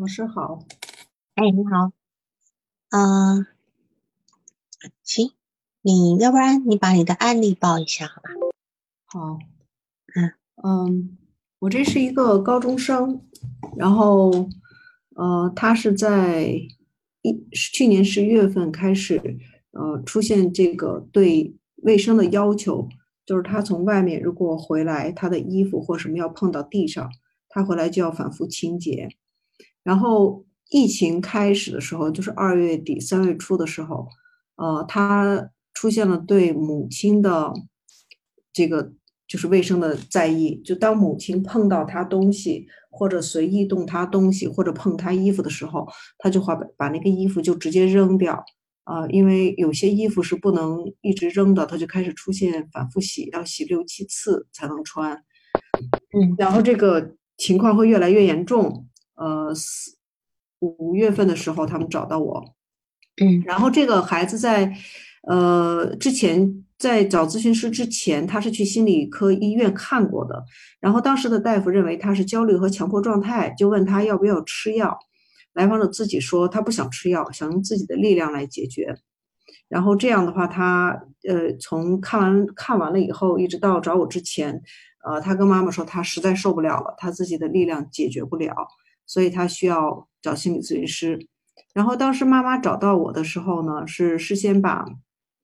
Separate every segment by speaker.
Speaker 1: 老师好，
Speaker 2: 哎，你好，嗯、行，你要不然你把你的案例报一下，好吧？
Speaker 1: 好，
Speaker 2: 嗯
Speaker 1: 嗯，我这是一个高中生，然后，呃，他是在一去年十一月份开始，呃，出现这个对卫生的要求，就是他从外面如果回来，他的衣服或什么要碰到地上，他回来就要反复清洁。然后疫情开始的时候，就是二月底三月初的时候，呃，他出现了对母亲的这个就是卫生的在意，就当母亲碰到他东西或者随意动他东西或者碰他衣服的时候，他就会把把那个衣服就直接扔掉。啊、因为有些衣服是不能一直扔的，他就开始出现反复洗，要洗六七次才能穿。
Speaker 2: 嗯
Speaker 1: 然后这个情况会越来越严重。呃，四五月份的时候，他们找到我，
Speaker 2: 嗯
Speaker 1: 然后这个孩子在呃之前在找咨询师之前，他是去心理科医院看过的，然后当时的大夫认为他是焦虑和强迫状态，就问他要不要吃药。来访者自己说他不想吃药，想用自己的力量来解决。然后这样的话，他呃从看完看完了以后，一直到找我之前，呃，他跟妈妈说他实在受不了了，他自己的力量解决不了，所以他需要找心理咨询师。然后当时妈妈找到我的时候呢，是事先把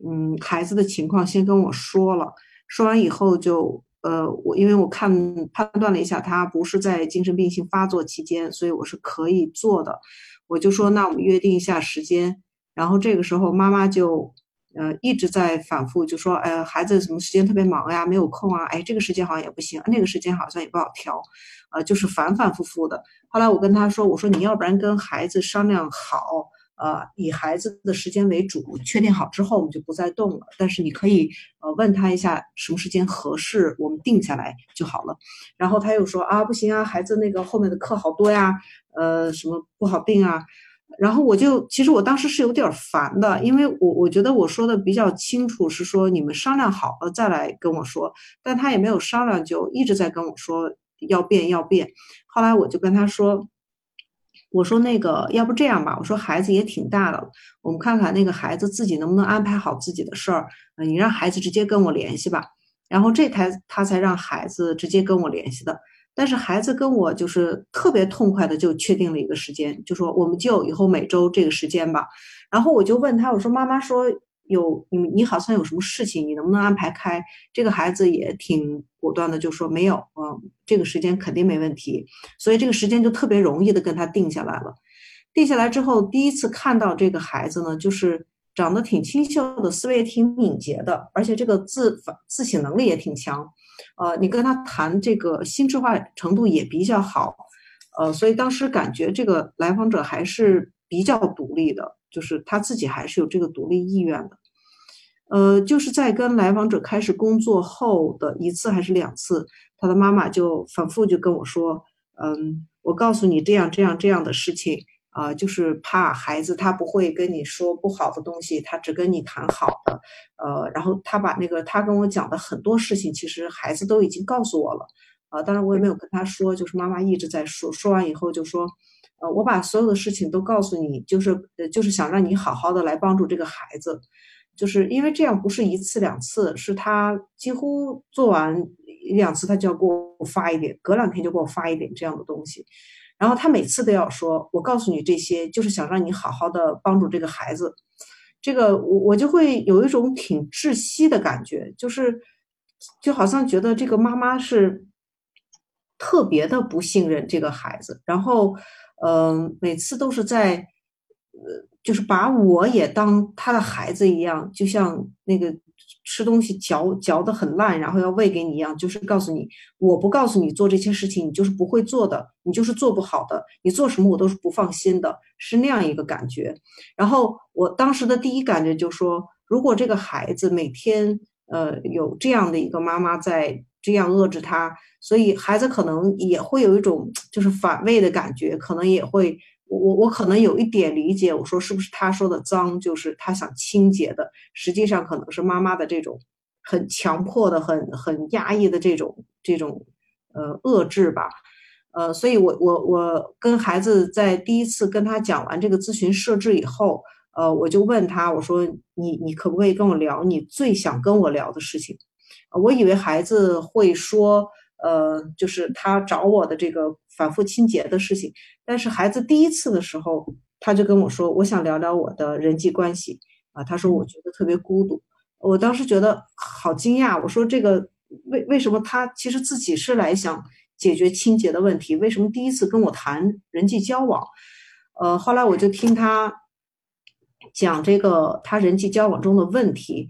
Speaker 1: 嗯孩子的情况先跟我说了，说完以后就呃我因为我看判断了一下，他不是在精神病性发作期间，所以我是可以做的。我就说那我们约定一下时间，然后这个时候妈妈就呃一直在反复就说，呃孩子什么时间特别忙呀，没有空啊，哎这个时间好像也不行，那个时间好像也不好调，呃就是反反复复的。后来我跟他说，我说你要不然跟孩子商量好，呃，以孩子的时间为主，确定好之后我们就不再动了。但是你可以呃问他一下什么时间合适，我们定下来就好了。然后他又说啊，不行啊，孩子那个后面的课好多呀，呃，什么不好定啊。然后我就其实我当时是有点烦的，因为我我觉得我说的比较清楚，是说你们商量好了再来跟我说，但他也没有商量，就一直在跟我说要变要变。后来我就跟他说，我说那个要不这样吧，我说孩子也挺大的了，我们看看那个孩子自己能不能安排好自己的事儿，你让孩子直接跟我联系吧。然后这台他才让孩子直接跟我联系的。但是孩子跟我就是特别痛快的就确定了一个时间，就说我们就以后每周这个时间吧。然后我就问他，我说妈妈说有你你好像有什么事情，你能不能安排开？这个孩子也挺果断的，就说没有，嗯，这个时间肯定没问题。所以这个时间就特别容易的跟他定下来了。定下来之后，第一次看到这个孩子呢，就是长得挺清秀的，思维也挺敏捷的，而且这个自自省能力也挺强。呃，你跟他谈这个心智化程度也比较好，呃，所以当时感觉这个来访者还是比较独立的，就是他自己还是有这个独立意愿的。呃，就是在跟来访者开始工作后的一次还是两次，他的妈妈就反复就跟我说，嗯，我告诉你这样这样这样的事情，啊、就是怕孩子他不会跟你说不好的东西，他只跟你谈好的，呃，然后他把那个他跟我讲的很多事情，其实孩子都已经告诉我了，啊、当然我也没有跟他说，就是妈妈一直在说，说完以后就说，呃，我把所有的事情都告诉你，就是呃，就是想让你好好的来帮助这个孩子，就是因为这样不是一次两次，是他几乎做完一两次，他就要给我发一点，隔两天就给我发一点这样的东西。然后他每次都要说：“我告诉你这些，就是想让你好好的帮助这个孩子。”这个我我就会有一种挺窒息的感觉，就是就好像觉得这个妈妈是特别的不信任这个孩子，然后嗯、呃每次都是在呃，就是把我也当他的孩子一样，就像那个吃东西嚼嚼得很烂，然后要喂给你一样，就是告诉你，我不告诉你做这些事情，你就是不会做的，你就是做不好的，你做什么我都是不放心的，是那样一个感觉。然后我当时的第一感觉就说，如果这个孩子每天呃有这样的一个妈妈在这样遏制他，所以孩子可能也会有一种就是反胃的感觉，可能也会。我我我可能有一点理解，我说是不是他说的脏，就是他想清洁的，实际上可能是妈妈的这种很强迫的、很很压抑的这种这种呃遏制吧。呃，所以我我我跟孩子在第一次跟他讲完这个咨询设置以后，呃，我就问他，我说你你可不可以跟我聊你最想跟我聊的事情？我以为孩子会说，呃，就是他找我的这个反复清洁的事情，但是孩子第一次的时候，他就跟我说，我想聊聊我的人际关系啊，他说我觉得特别孤独，我当时觉得好惊讶，我说这个为为什么他其实自己是来想解决清洁的问题，为什么第一次跟我谈人际交往？呃，后来我就听他讲这个他人际交往中的问题。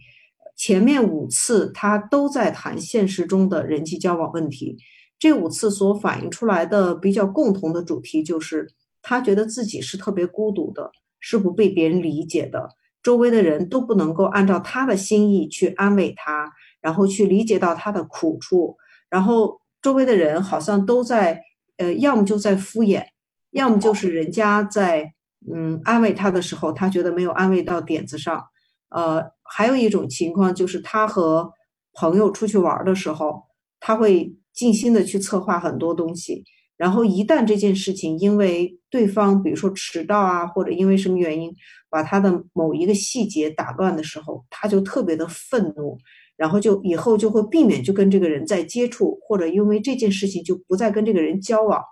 Speaker 1: 前面五次他都在谈现实中的人际交往问题，这五次所反映出来的比较共同的主题就是，他觉得自己是特别孤独的，是不被别人理解的，周围的人都不能够按照他的心意去安慰他，然后去理解到他的苦处，然后周围的人好像都在，呃，要么就在敷衍，要么就是人家在，嗯，安慰他的时候，他觉得没有安慰到点子上。呃，还有一种情况就是他和朋友出去玩的时候，他会尽心的去策划很多东西，然后一旦这件事情因为对方比如说迟到啊，或者因为什么原因把他的某一个细节打乱的时候，他就特别的愤怒，然后就以后就会避免就跟这个人再接触，或者因为这件事情就不再跟这个人交往，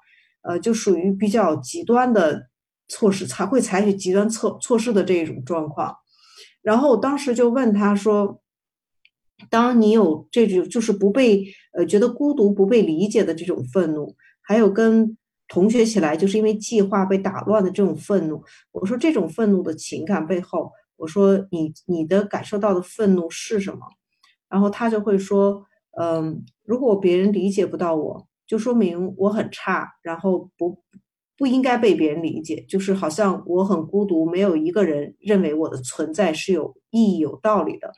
Speaker 1: 呃，就属于比较极端的措施，才会采取极端措措施的这一种状况。然后我当时就问他说：“当你有这种就是不被呃觉得孤独、不被理解的这种愤怒，还有跟同学起来就是因为计划被打乱的这种愤怒，我说这种愤怒的情感背后，我说你你的感受到的愤怒是什么？然后他就会说：嗯，如果别人理解不到我，就说明我很差，然后不。”不应该被别人理解，就是好像我很孤独，没有一个人认为我的存在是有意义、有道理的。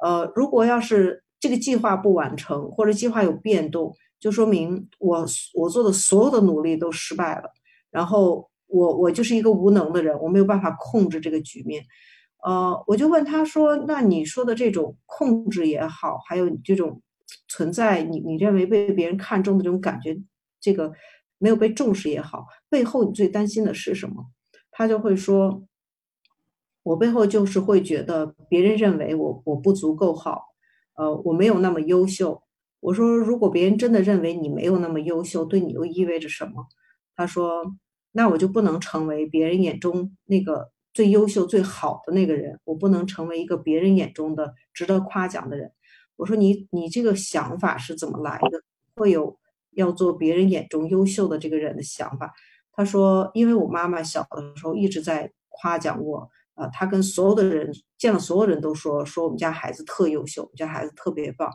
Speaker 1: 呃，如果要是这个计划不完成，或者计划有变动，就说明我我做的所有的努力都失败了。然后我我就是一个无能的人，我没有办法控制这个局面。呃，我就问他说：“那你说的这种控制也好，还有这种存在，你你认为被别人看中的这种感觉，这个？”没有被重视也好，背后你最担心的是什么？他就会说，我背后就是会觉得别人认为我我不足够好，呃，我没有那么优秀。我说，如果别人真的认为你没有那么优秀，对你又意味着什么？他说，那我就不能成为别人眼中那个最优秀、最好的那个人，我不能成为一个别人眼中的值得夸奖的人。我说，你你这个想法是怎么来的？会有？要做别人眼中优秀的这个人的想法，他说：“因为我妈妈小的时候一直在夸奖我，呃，他跟所有的人见了所有人都说说我们家孩子特优秀，我们家孩子特别棒，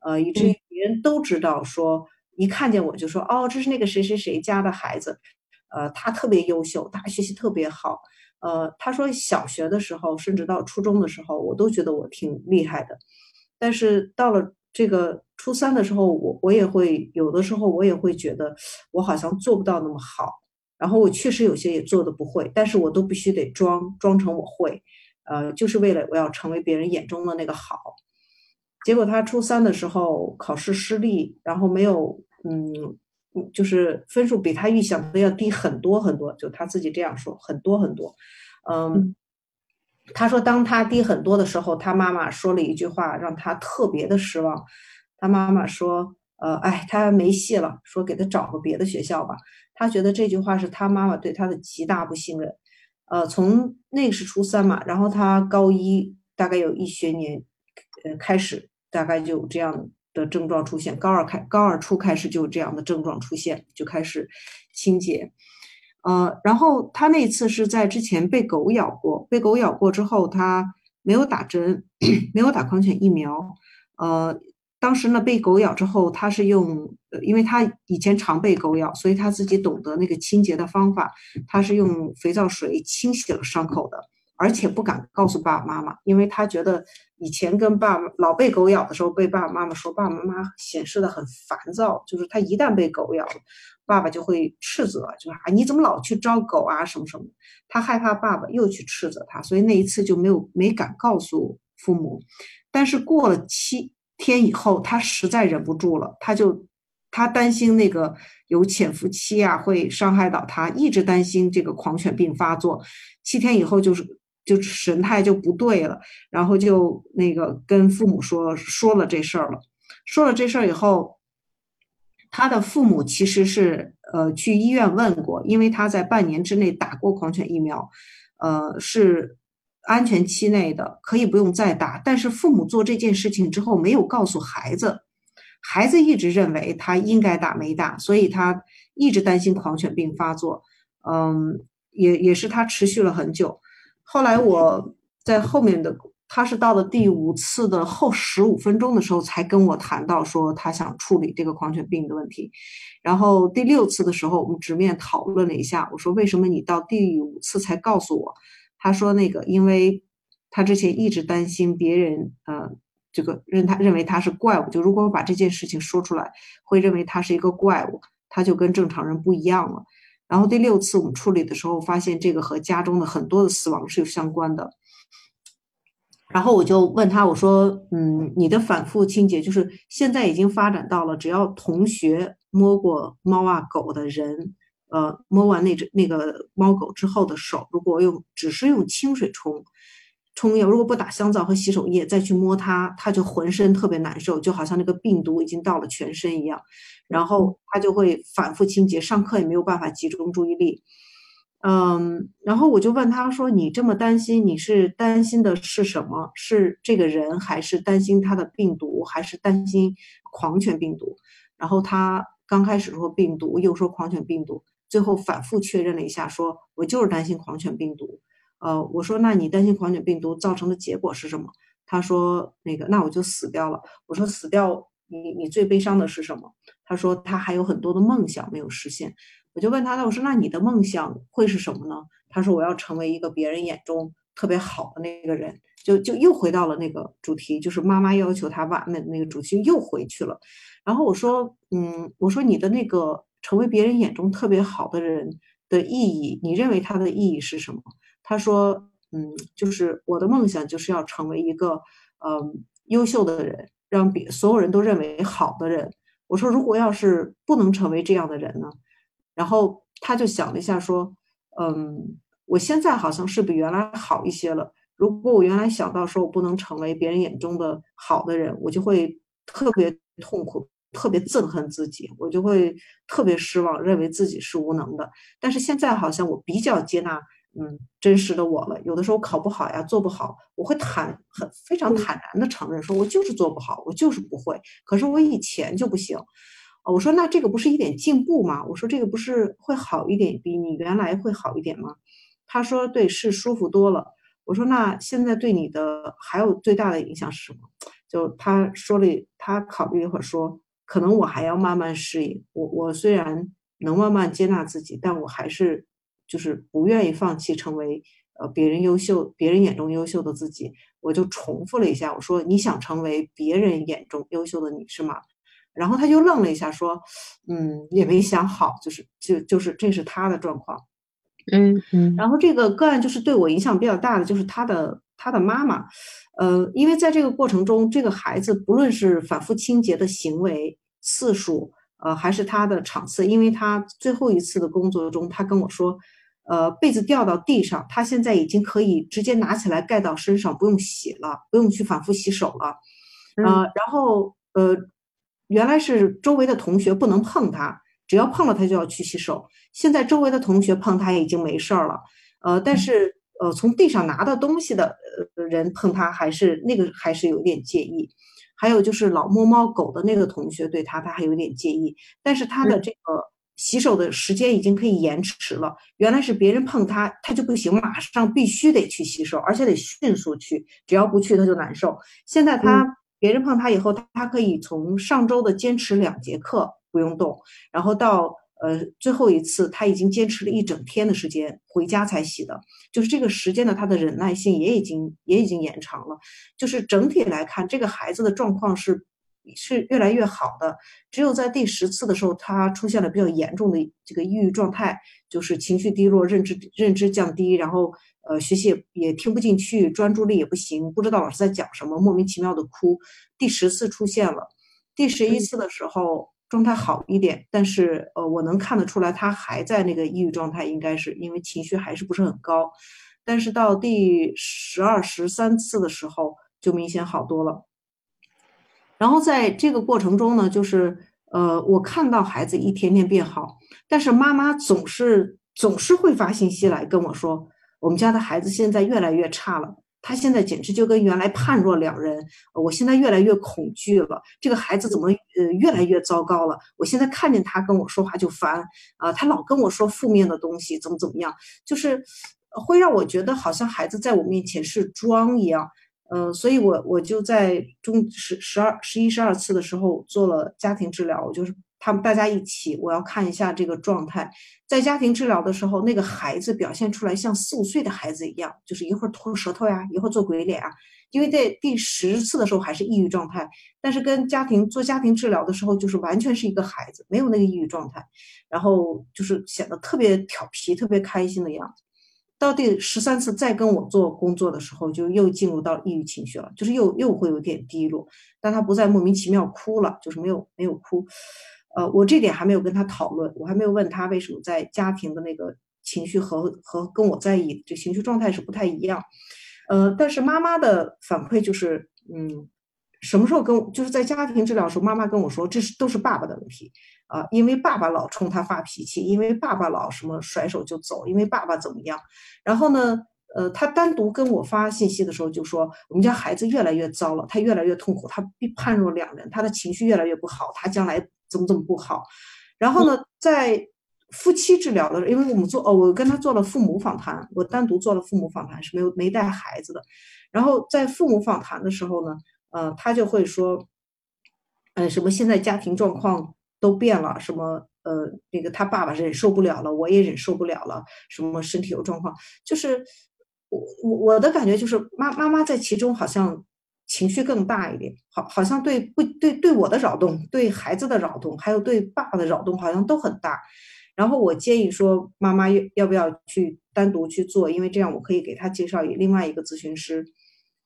Speaker 1: 呃，以至于别人都知道说一看见我就说哦，这是那个谁谁谁家的孩子，呃，他特别优秀，他学习特别好，呃，他说小学的时候甚至到初中的时候，我都觉得我挺厉害的，但是到了。”这个初三的时候，我我也会有的时候，我也会觉得我好像做不到那么好。然后我确实有些也做的不会，但是我都必须得装装成我会，呃，就是为了我要成为别人眼中的那个好。结果他初三的时候考试失利，然后没有，嗯，就是分数比他预想的要低很多很多，就他自己这样说，很多很多，嗯。他说，当他低很多的时候，他妈妈说了一句话，让他特别的失望。他妈妈说：“呃，哎，他没戏了，说给他找个别的学校吧。”他觉得这句话是他妈妈对他的极大不信任。呃，从那是初三嘛，然后他高一大概有一学年，呃，开始大概就有这样的症状出现。高二开，高二初开始就有这样的症状出现，就开始清洁。呃，然后他那次是在之前被狗咬过，被狗咬过之后，他没有打针，没有打狂犬疫苗。呃，当时呢被狗咬之后，他是用，因为他以前常被狗咬，所以他自己懂得那个清洁的方法，他是用肥皂水清洗了伤口的。而且不敢告诉爸爸妈妈，因为他觉得以前跟爸爸老被狗咬的时候，被爸爸妈妈说，爸爸妈妈显示的很烦躁，就是他一旦被狗咬，爸爸就会斥责，就是啊你怎么老去招狗啊什么什么，他害怕爸爸又去斥责他，所以那一次就没有没敢告诉父母。但是过了七天以后，他实在忍不住了，他就。他担心那个有潜伏期啊，会伤害到他，一直担心这个狂犬病发作。七天以后就是就神态就不对了，然后就那个跟父母说说了这事儿了。说了这事儿以后，他的父母其实是呃去医院问过，因为他在半年之内打过狂犬疫苗，呃是安全期内的，可以不用再打。但是父母做这件事情之后没有告诉孩子。孩子一直认为他应该打没打，所以他一直担心狂犬病发作。嗯，也也是他持续了很久。后来我在后面的，他是到了第五次的后十五分钟的时候才跟我谈到说他想处理这个狂犬病的问题。然后第六次的时候，我们直面讨论了一下，我说为什么你到第五次才告诉我？他说那个，因为他之前一直担心别人，呃。这个认他认为他是怪物，就如果我把这件事情说出来，会认为他是一个怪物，他就跟正常人不一样了。然后第六次我们处理的时候，发现这个和家中的很多的死亡是有相关的。然后我就问他，我说，嗯，你的反复清洁，就是现在已经发展到了，只要同学摸过猫啊狗的人，呃，摸完那只那个猫狗之后的手，如果用只是用清水冲。冲药如果不打香皂和洗手液再去摸它，它就浑身特别难受，就好像那个病毒已经到了全身一样，然后它就会反复清洁，上课也没有办法集中注意力。嗯，然后我就问他说：“你这么担心，你是担心的是什么？是这个人，还是担心他的病毒，还是担心狂犬病毒？”然后他刚开始说病毒，又说狂犬病毒，最后反复确认了一下，说我就是担心狂犬病毒。呃，我说，那你担心狂犬病毒造成的结果是什么？他说，那个，那我就死掉了。我说，死掉，你你最悲伤的是什么？他说，他还有很多的梦想没有实现。我就问他，那我说，那你的梦想会是什么呢？他说，我要成为一个别人眼中特别好的那个人。就就又回到了那个主题，就是妈妈要求他完美的那个主题又回去了。然后我说，嗯，我说你的那个成为别人眼中特别好的人的意义，你认为他的意义是什么？他说：“嗯，就是我的梦想就是要成为一个，嗯，优秀的人，让别所有人都认为好的人。”我说：“如果要是不能成为这样的人呢？”然后他就想了一下，说：“嗯，我现在好像是比原来好一些了。如果我原来想到说我不能成为别人眼中的好的人，我就会特别痛苦，特别憎恨自己，我就会特别失望，认为自己是无能的。但是现在好像我比较接纳。”嗯，真实的我了。有的时候考不好呀，做不好，我会坦很非常坦然的承认，说我就是做不好，我就是不会。可是我以前就不行。我说那这个不是一点进步吗？我说这个不是会好一点，比你原来会好一点吗？他说对，是舒服多了。我说那现在对你的还有最大的影响是什么？就他说了，他考虑一会儿说，可能我还要慢慢适应。我我虽然能慢慢接纳自己，但我还是。就是不愿意放弃成为呃别人优秀、别人眼中优秀的自己，我就重复了一下，我说你想成为别人眼中优秀的你是吗？然后他就愣了一下，说嗯也没想好，就是就就是这是他的状况，
Speaker 2: 嗯嗯。
Speaker 1: 然后这个个案就是对我影响比较大的，就是他的他的妈妈，呃，因为在这个过程中，这个孩子不论是反复清洁的行为次数，呃，还是他的场次，因为他最后一次的工作中，他跟我说。呃，被子掉到地上，他现在已经可以直接拿起来盖到身上，不用洗了，不用去反复洗手了。呃，然后呃，原来是周围的同学不能碰他，只要碰了他就要去洗手。现在周围的同学碰他已经没事儿了。呃，但是呃，从地上拿到东西的人碰他还是那个还是有点介意。还有就是老摸猫狗的那个同学对他他还有点介意，但是他的这个。洗手的时间已经可以延迟了。原来是别人碰他，他就不行，马上必须得去洗手，而且得迅速去，只要不去他就难受。现在他别人碰他以后，他他可以从上周的坚持两节课不用动，然后到呃最后一次他已经坚持了一整天的时间，回家才洗的，就是这个时间呢，他的忍耐性也已经也已经延长了。就是整体来看，这个孩子的状况是。是越来越好的，只有在第十次的时候，他出现了比较严重的这个抑郁状态，就是情绪低落、认知认知降低，然后呃学习也也听不进去，专注力也不行，不知道老师在讲什么，莫名其妙的哭。第十次出现了，第十一次的时候，状态好一点，但是呃，我能看得出来他还在那个抑郁状态，应该是因为情绪还是不是很高。但是到第十二、十三次的时候就明显好多了。然后在这个过程中呢，就是呃，我看到孩子一天天变好，但是妈妈总是总是会发信息来跟我说，我们家的孩子现在越来越差了。他现在简直就跟原来判若两人，我现在越来越恐惧了。这个孩子怎么呃越来越糟糕了？我现在看见他跟我说话就烦啊，他老跟我说负面的东西，怎么怎么样，就是会让我觉得好像孩子在我面前是装一样。呃，所以我我就在中十十二十一十二次的时候做了家庭治疗，我就是。他们大家一起，我要看一下这个状态。在家庭治疗的时候，那个孩子表现出来像四五岁的孩子一样，就是一会儿吐舌头呀，一会儿做鬼脸啊。因为在第十次的时候还是抑郁状态，但是跟家庭做家庭治疗的时候，就是完全是一个孩子，没有那个抑郁状态，然后就是显得特别调皮、特别开心的样子。到第十三次再跟我做工作的时候，就又进入到抑郁情绪了，就是又又会有点低落，但他不再莫名其妙哭了，就是没有没有哭。呃，我这点还没有跟他讨论，我还没有问他为什么在家庭的那个情绪和和跟我在意这情绪状态是不太一样。呃，但是妈妈的反馈就是，嗯，什么时候跟就是在家庭治疗的时候，妈妈跟我说这是都是爸爸的问题啊，因为爸爸老冲他发脾气，因为爸爸老什么甩手就走，因为爸爸怎么样。然后呢，呃，他单独跟我发信息的时候就说，我们家孩子越来越糟了，他越来越痛苦，他判若两人，他的情绪越来越不好，他将来。怎么怎么不好？然后呢，在夫妻治疗的，因为我们做哦，我跟他做了父母访谈，我单独做了父母访谈是没有没带孩子的。然后在父母访谈的时候呢，呃，他就会说，呃，什么现在家庭状况都变了，什么呃，那个他爸爸忍受不了了，我也忍受不了了，什么身体有状况，就是我我我的感觉就是妈妈妈在其中好像。情绪更大一点，好，好像对不对对我的扰动，对孩子的扰动，还有对爸爸的扰动，好像都很大。然后我建议说，妈妈要要不要去单独去做，因为这样我可以给他介绍另外一个咨询师。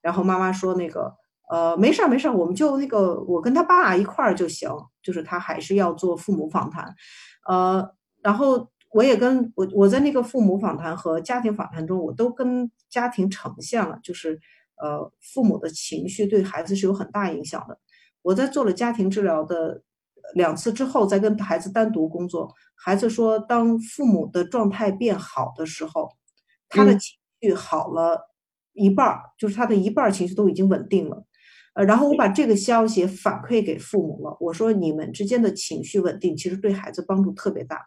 Speaker 1: 然后妈妈说那个，呃，没事儿没事儿，我们就那个我跟他爸一块儿就行，就是他还是要做父母访谈。呃，然后我也跟我我在那个父母访谈和家庭访谈中，我都跟家庭呈现了，就是。呃，父母的情绪对孩子是有很大影响的。我在做了家庭治疗的两次之后，再跟孩子单独工作，孩子说，当父母的状态变好的时候，他的情绪好了一半儿，就是他的一半儿情绪都已经稳定了。呃，然后我把这个消息反馈给父母了，我说你们之间的情绪稳定，其实对孩子帮助特别大。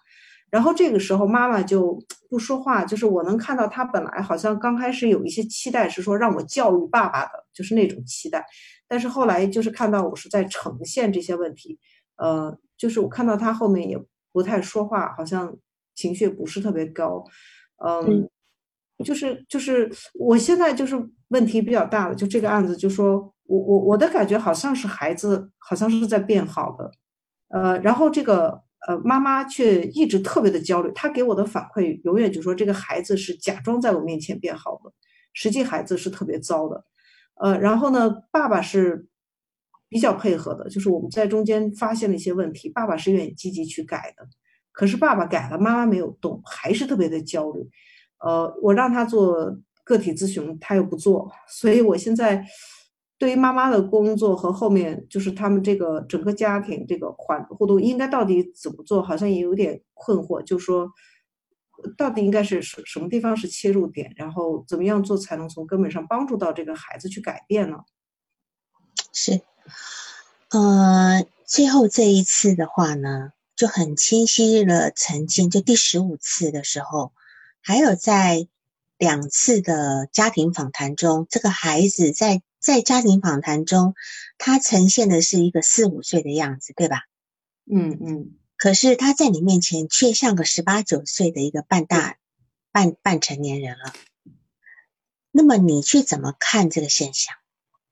Speaker 1: 然后这个时候妈妈就不说话，就是我能看到他本来好像刚开始有一些期待，是说让我教育爸爸的，就是那种期待。但是后来就是看到我是在呈现这些问题，呃，就是我看到他后面也不太说话，好像情绪不是特别高，嗯，就是就是我现在就是问题比较大的，就这个案子，就说我我我的感觉好像是孩子好像是在变好的，呃，然后这个。呃，妈妈却一直特别的焦虑。她给我的反馈永远就说这个孩子是假装在我面前变好的，实际孩子是特别糟的。呃，然后呢，爸爸是比较配合的，就是我们在中间发现了一些问题，爸爸是愿意积极去改的。可是爸爸改了，妈妈没有动，还是特别的焦虑。呃，我让他做个体咨询，他又不做，所以我现在。对于妈妈的工作和后面就是他们这个整个家庭这个环互动，应该到底怎么做？好像也有点困惑，就说到底应该是什什么地方是切入点，然后怎么样做才能从根本上帮助到这个孩子去改变呢？
Speaker 2: 是，呃，最后这一次的话呢，就很清晰了。曾经就第十五次的时候，还有在两次的家庭访谈中，这个孩子在。在家庭访谈中，他呈现的是一个四五岁的样子，对吧？
Speaker 1: 嗯嗯。
Speaker 2: 可是他在你面前却像个十八九岁的一个半大半半成年人了。那么你去怎么看这个现象？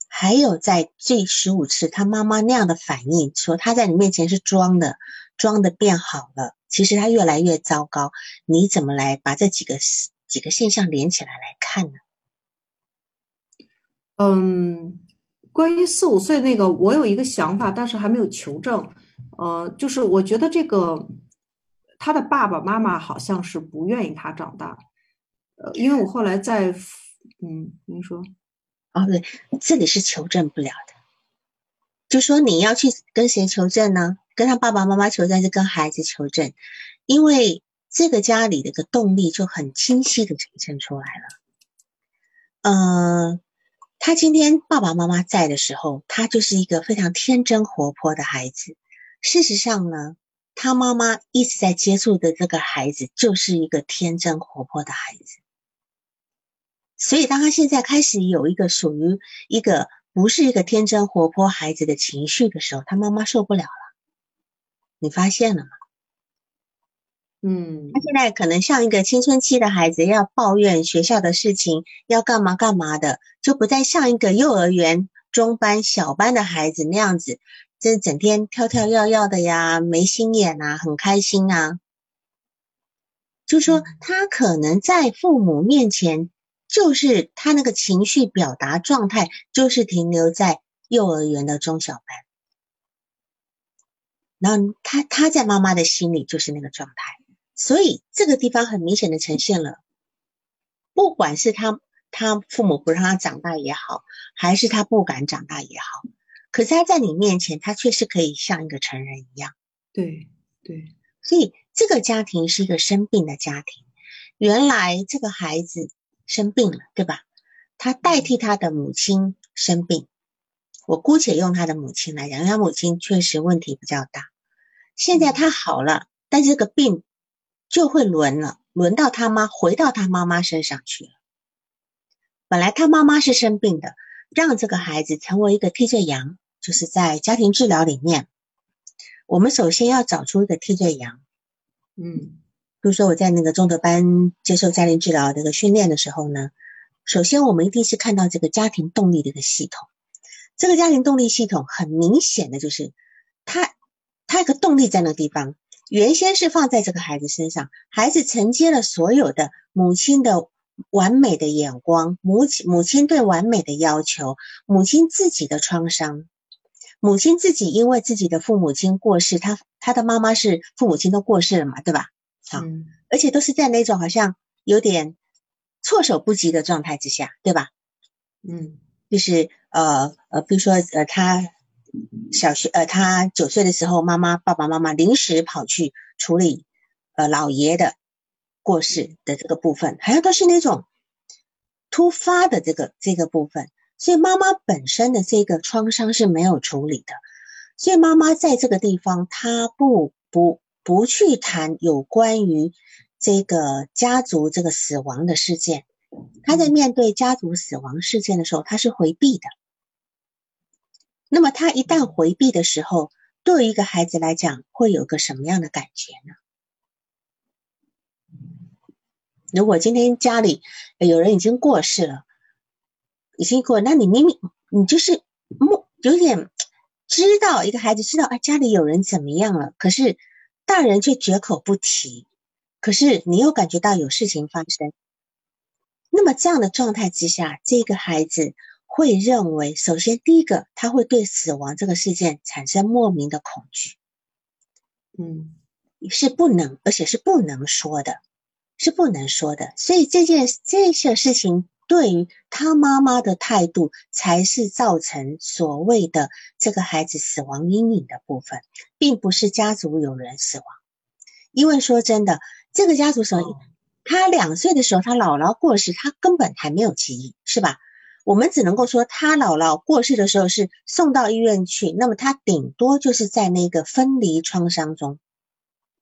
Speaker 2: 还有在这十五次他妈妈那样的反应，说他在你面前是装的，装的变好了，其实他越来越糟糕。你怎么来把这几个几个现象连起来来看呢？
Speaker 1: 嗯，关于四五岁那个，我有一个想法，但是还没有求证。呃，就是我觉得这个他的爸爸妈妈好像是不愿意他长大，呃，因为我后来在，嗯，您说，
Speaker 2: 哦，对，这里是求证不了的，就说你要去跟谁求证呢？跟他爸爸妈妈求证，还是跟孩子求证？因为这个家里的一个动力就很清晰的呈现出来了。嗯，他今天爸爸妈妈在的时候，他就是一个非常天真活泼的孩子。事实上呢，他妈妈一直在接触的这个孩子，就是一个天真活泼的孩子。所以，当他现在开始有一个属于一个不是一个天真活泼孩子的情绪的时候，他妈妈受不了了。你发现了吗？
Speaker 1: 嗯，
Speaker 2: 他现在可能像一个青春期的孩子，要抱怨学校的事情，要干嘛干嘛的，就不再像一个幼儿园中班、小班的孩子那样子，这整天跳跳跃跃的呀，没心眼啊，很开心啊。就说他可能在父母面前，就是他那个情绪表达状态，就是停留在幼儿园的中小班。然后他他在妈妈的心里就是那个状态。所以这个地方很明显的呈现了，不管是他他父母不让他长大也好，还是他不敢长大也好，可是他在你面前，他却是可以像一个成人一样。
Speaker 1: 对对，
Speaker 2: 所以这个家庭是一个生病的家庭。原来这个孩子生病了，对吧？他代替他的母亲生病，我姑且用他的母亲来讲，因为他母亲确实问题比较大。现在他好了，但这个病。就会轮了，轮到他妈，回到他妈妈身上去了。本来他妈妈是生病的，让这个孩子成为一个替罪羊，就是在家庭治疗里面，我们首先要找出一个替罪羊。
Speaker 1: 嗯，
Speaker 2: 比如说我在那个中德班接受家庭治疗这个训练的时候呢，首先我们一定是看到这个家庭动力的一个系统。这个家庭动力系统很明显的就是，他他一个动力在那个地方。原先是放在这个孩子身上，孩子承接了所有的母亲的完美的眼光，母亲母亲对完美的要求，母亲自己的创伤，母亲自己因为自己的父母亲过世，他他的妈妈是父母亲都过世了嘛，对吧？好，而且都是在那种好像有点措手不及的状态之下，对吧？
Speaker 1: 嗯，
Speaker 2: 就是呃呃，比如说呃他。小学呃，他九岁的时候，妈妈爸爸妈妈临时跑去处理呃老爷的过世的这个部分，好像都是那种突发的这个这个部分，所以妈妈本身的这个创伤是没有处理的，所以妈妈在这个地方，她不不不去谈有关于这个家族这个死亡的事件，她在面对家族死亡事件的时候，她是回避的。那么他一旦回避的时候，对于一个孩子来讲，会有个什么样的感觉呢？如果今天家里有人已经过世了，已经过，那你明明你就是莫有点知道一个孩子知道啊家里有人怎么样了，可是大人却绝口不提，可是你又感觉到有事情发生，那么这样的状态之下，这个孩子。会认为，首先第一个，他会对死亡这个事件产生莫名的恐惧，
Speaker 1: 嗯，
Speaker 2: 是不能，而且是不能说的，是不能说的。所以这件这些事情对于他妈妈的态度，才是造成所谓的这个孩子死亡阴影的部分，并不是家族有人死亡。因为说真的，这个家族所以，他两岁的时候，他姥姥过世，他根本还没有记忆，是吧？我们只能够说，他姥姥过世的时候是送到医院去，那么他顶多就是在那个分离创伤中，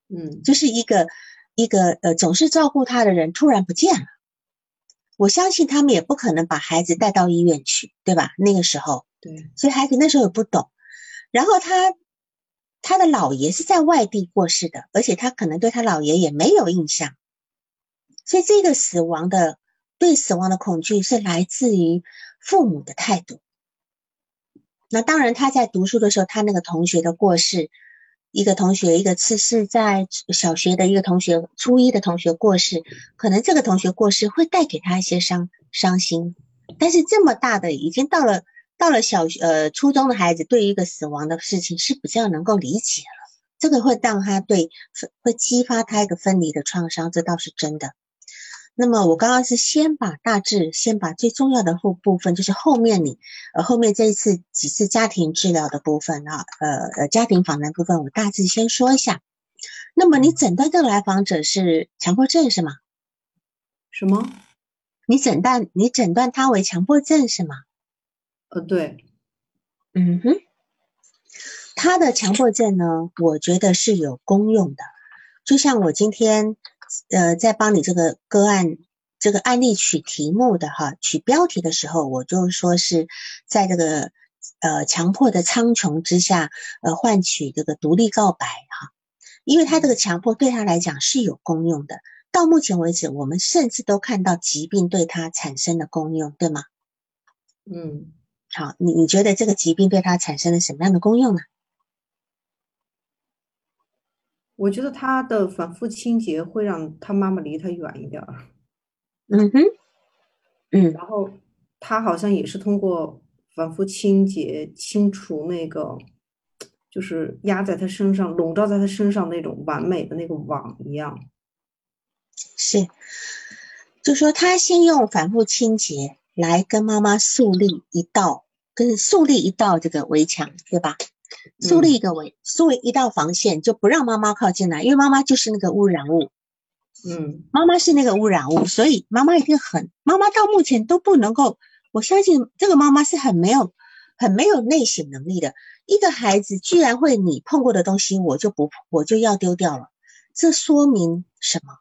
Speaker 1: 嗯，
Speaker 2: 就是一个一个呃总是照顾他的人突然不见了。我相信他们也不可能把孩子带到医院去，对吧？那个时候，
Speaker 1: 对，
Speaker 2: 所以孩子那时候也不懂。然后他他的姥爷是在外地过世的，而且他可能对他姥爷也没有印象，所以这个死亡的。对死亡的恐惧是来自于父母的态度。那当然，他在读书的时候，他那个同学的过世，一个同学，一个次是在小学的一个同学，初一的同学过世，可能这个同学过世会带给他一些伤伤心。但是这么大的，已经到了到了小学呃初中的孩子，对于一个死亡的事情是比较能够理解了，这个会让他对会激发他一个分离的创伤，这倒是真的。那么我刚刚是先把大致，先把最重要的部部分，就是后面你呃后面这一次几次家庭治疗的部分啊，呃呃家庭访谈部分，我大致先说一下。那么你诊断这个来访者是强迫症是吗？
Speaker 1: 什么？
Speaker 2: 你诊断你诊断他为强迫症是吗？
Speaker 1: 呃，对。
Speaker 2: 嗯哼，他的强迫症呢，我觉得是有功用的，就像我今天。呃，在帮你这个个案这个案例取题目的哈，取标题的时候，我就说是在这个呃强迫的苍穹之下，呃换取这个独立告白哈，因为他这个强迫对他来讲是有功用的。到目前为止，我们甚至都看到疾病对他产生的功用，对吗？
Speaker 1: 嗯，
Speaker 2: 好，你你觉得这个疾病对他产生了什么样的功用呢？
Speaker 1: 我觉得他的反复清洁会让他妈妈离他远一点儿。
Speaker 2: 嗯哼，嗯，
Speaker 1: 然后他好像也是通过反复清洁清除那个，就是压在他身上、笼罩在他身上那种完美的那个网一样。
Speaker 2: 是，就说他先用反复清洁来跟妈妈树立一道，跟树立一道这个围墙，对吧？树立一个围，树立一道防线，就不让妈妈靠近来，因为妈妈就是那个污染物。
Speaker 1: 嗯，
Speaker 2: 妈妈是那个污染物，所以妈妈一定很，妈妈到目前都不能够，我相信这个妈妈是很没有、很没有内省能力的。一个孩子居然会你碰过的东西，我就不，我就要丢掉了，这说明什么？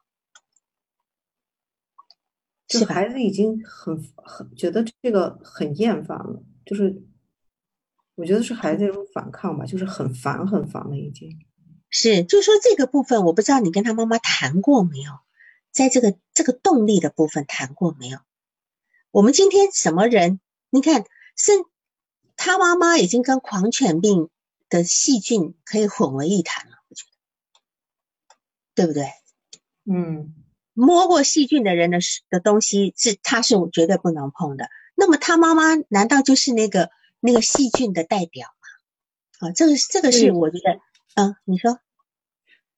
Speaker 1: 就孩子已经很很觉得这个很厌烦了，就是。我觉得是孩子一种反抗吧，就是很烦很烦了，已经
Speaker 2: 是。就说这个部分，我不知道你跟他妈妈谈过没有，在这个这个动力的部分谈过没有？我们今天什么人？你看，是他妈妈已经跟狂犬病的细菌可以混为一谈了，我觉得，对不对？
Speaker 1: 嗯，
Speaker 2: 摸过细菌的人的的东西是他是绝对不能碰的。那么他妈妈难道就是那个？那个细菌的代表嘛，啊，这个这个是我觉得，嗯，你说，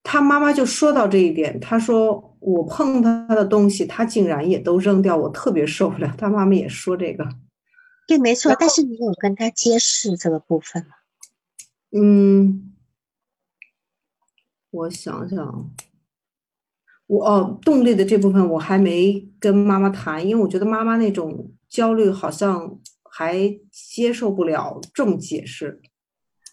Speaker 1: 他妈妈就说到这一点，他说我碰他的东西，他竟然也都扔掉，我特别受不了。他妈妈也说这个，
Speaker 2: 对，没错。但是你有跟他揭示这个部分吗？
Speaker 1: 嗯，我想想，我哦，动力的这部分我还没跟妈妈谈，因为我觉得妈妈那种焦虑好像。还接受不了这么解释。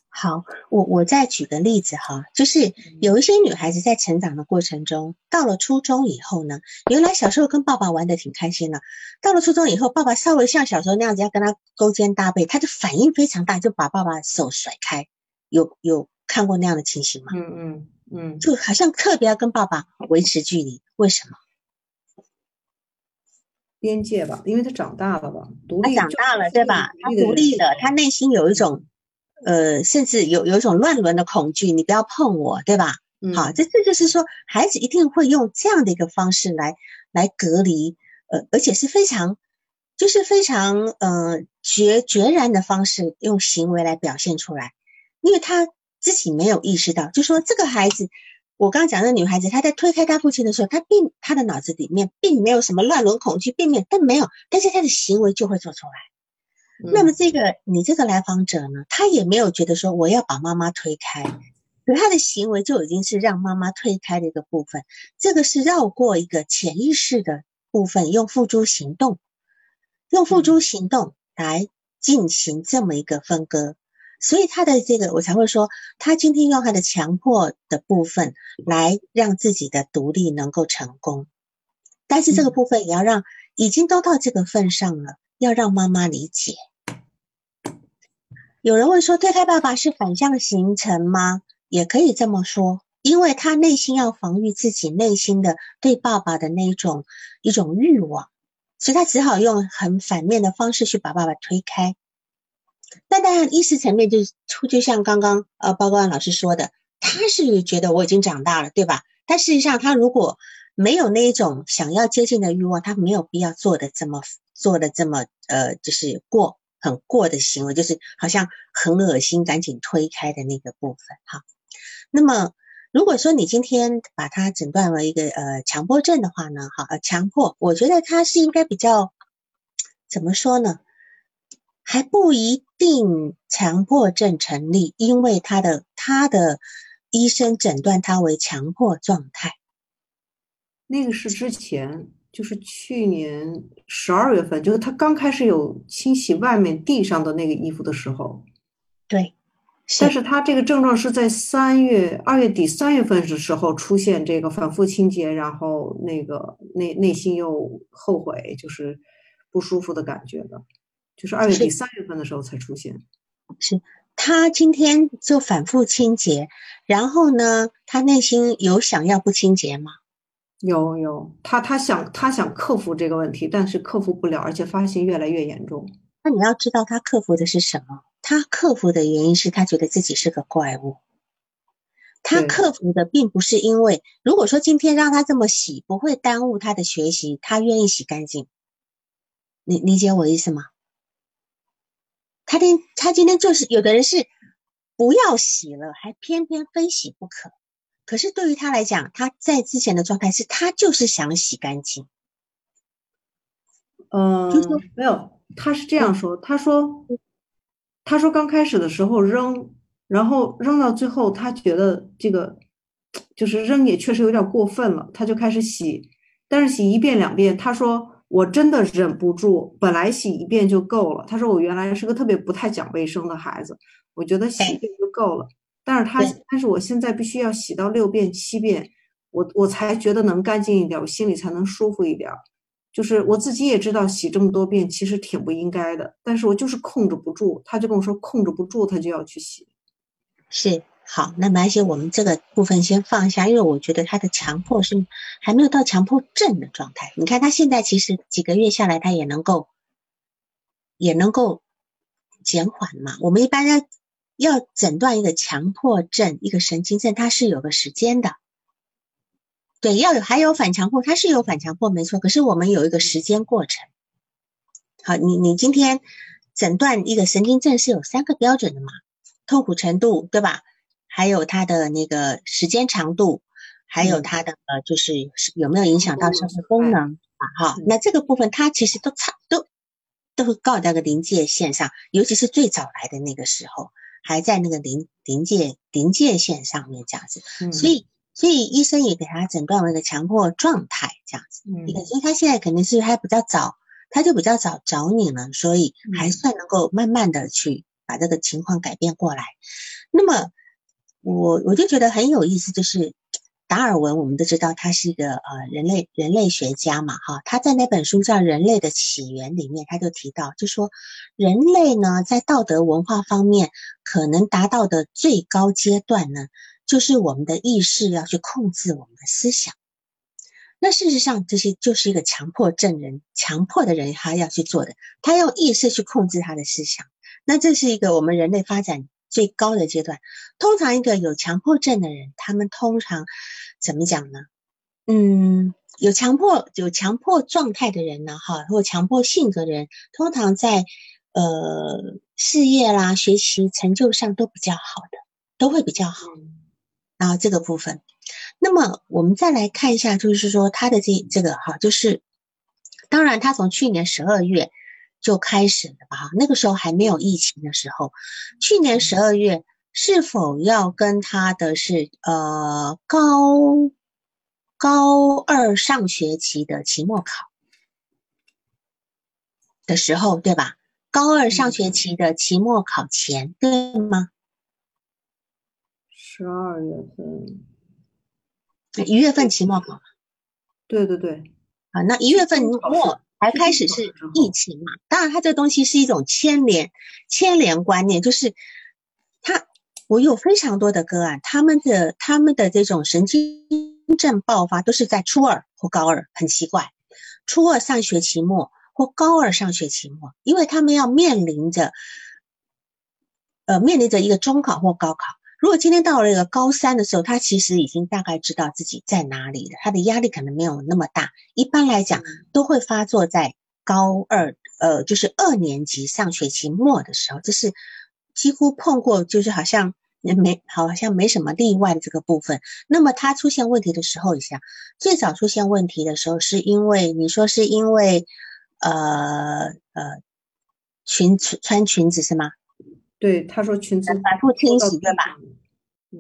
Speaker 2: 好，我我再举个例子哈，就是有一些女孩子在成长的过程中，到了初中以后呢，原来小时候跟爸爸玩的挺开心的，到了初中以后，爸爸稍微像小时候那样子要跟她勾肩搭背，她就反应非常大，就把爸爸手甩开。有有看过那样的情形吗？
Speaker 1: 嗯嗯嗯，
Speaker 2: 就好像特别要跟爸爸维持距离，为什么？
Speaker 1: 边界吧，因为他长大了吧，独立
Speaker 2: 长大了，对吧？他独立了，他内心有一种，呃，甚至有有一种乱伦的恐惧，你不要碰我，对吧？好，这这就是说，孩子一定会用这样的一个方式来来隔离，呃，而且是非常，就是非常呃决决然的方式，用行为来表现出来，因为他自己没有意识到，就说这个孩子。我刚刚讲的女孩子，她在推开她父亲的时候，她并她的脑子里面并没有什么乱伦恐惧，并没有，但没有，但是她的行为就会做出来。那么这个你这个来访者呢，他也没有觉得说我要把妈妈推开，可他的行为就已经是让妈妈推开的一个部分。这个是绕过一个潜意识的部分，用付诸行动，用付诸行动来进行这么一个分割。所以他的这个，我才会说，他今天用他的强迫的部分来让自己的独立能够成功，但是这个部分也要让已经都到这个份上了，要让妈妈理解。有人问说，推开爸爸是反向形成吗？也可以这么说，因为他内心要防御自己内心的对爸爸的那种一种欲望，所以他只好用很反面的方式去把爸爸推开。但当然，意识层面就是就像刚刚呃，报告老师说的，他是觉得我已经长大了，对吧？但事实上，他如果没有那一种想要接近的欲望，他没有必要做的这么做的这么呃，就是过很过的行为，就是好像很恶心，赶紧推开的那个部分哈。那么如果说你今天把它诊断为一个呃强迫症的话呢，哈，呃强迫，我觉得它是应该比较怎么说呢？还不一定强迫症成立，因为他的他的医生诊断他为强迫状态。
Speaker 1: 那个是之前，就是去年十二月份，就是他刚开始有清洗外面地上的那个衣服的时候。
Speaker 2: 对。
Speaker 1: 但是他这个症状是在三月二月底三月份的时候出现，这个反复清洁，然后那个内内心又后悔，就是不舒服的感觉的。就是二月底三月份的时候才出现，
Speaker 2: 是他今天就反复清洁，然后呢，他内心有想要不清洁吗？
Speaker 1: 有有，他他想他想克服这个问题，但是克服不了，而且发现越来越严重。
Speaker 2: 那你要知道他克服的是什么？他克服的原因是他觉得自己是个怪物。他克服的并不是因为，如果说今天让他这么洗不会耽误他的学习，他愿意洗干净。你理解我意思吗？他今他今天就是有的人是不要洗了，还偏偏非洗不可。可是对于他来讲，他在之前的状态是他就是想洗干净。
Speaker 1: 嗯，没有，他是这样说，他说，他说刚开始的时候扔，然后扔到最后，他觉得这个就是扔也确实有点过分了，他就开始洗，但是洗一遍两遍，他说。我真的忍不住，本来洗一遍就够了。他说我原来是个特别不太讲卫生的孩子，我觉得洗一遍就够了。但是他，但是我现在必须要洗到六遍、七遍，我我才觉得能干净一点，我心里才能舒服一点。就是我自己也知道洗这么多遍其实挺不应该的，但是我就是控制不住。他就跟我说控制不住，他就要去洗。
Speaker 2: 是。好，那么而且我们这个部分先放下，因为我觉得他的强迫是还没有到强迫症的状态。你看他现在其实几个月下来，他也能够也能够减缓嘛。我们一般要要诊断一个强迫症、一个神经症，它是有个时间的。对，要有还有反强迫，它是有反强迫没错，可是我们有一个时间过程。好，你你今天诊断一个神经症是有三个标准的嘛？痛苦程度，对吧？还有它的那个时间长度，还有它的呃，就是有没有影响到生活功能啊？哈，那这个部分它其实都差都都会告在个临界线上，尤其是最早来的那个时候，还在那个临临界临界线上面这样子，所以所以医生也给他诊断为一个强迫状态这样子，嗯，所以他现在肯定是还比较早，他就比较早找你了，所以还算能够慢慢的去把这个情况改变过来，那么。我我就觉得很有意思，就是达尔文，我们都知道他是一个呃人类人类学家嘛，哈，他在那本书叫《人类的起源》里面，他就提到，就说人类呢在道德文化方面可能达到的最高阶段呢，就是我们的意识要去控制我们的思想。那事实上，这些就是一个强迫症人，强迫的人他要去做的，他用意识去控制他的思想。那这是一个我们人类发展。最高的阶段，通常一个有强迫症的人，他们通常怎么讲呢？嗯，有强迫有强迫状态的人呢，哈，或强迫性格的人，通常在呃事业啦、学习成就上都比较好的，都会比较好。然后这个部分，那么我们再来看一下，就是说他的这这个哈，就是当然他从去年十二月。就开始了吧，哈，那个时候还没有疫情的时候，去年十二月是否要跟他的是呃高高二上学期的期末考的时候，对吧？高二上学期的期末考前，对吗？
Speaker 1: 十二月份，
Speaker 2: 一月份期末考，
Speaker 1: 对对对，
Speaker 2: 啊，那一月份末。还开始是疫情嘛？当然，它这个东西是一种牵连牵连观念，就是他我有非常多的个案，他们的他们的这种神经症爆发都是在初二或高二，很奇怪，初二上学期末或高二上学期末，因为他们要面临着呃面临着一个中考或高考。如果今天到了一个高三的时候，他其实已经大概知道自己在哪里了，他的压力可能没有那么大。一般来讲，都会发作在高二呃，就是二年级上学期末的时候，这是几乎碰过，就是好像没好像没什么例外的这个部分。那么他出现问题的时候，一下最早出现问题的时候，是因为你说是因为呃呃裙穿裙子是吗？
Speaker 1: 对，他说裙子
Speaker 2: 反复清洗对吧？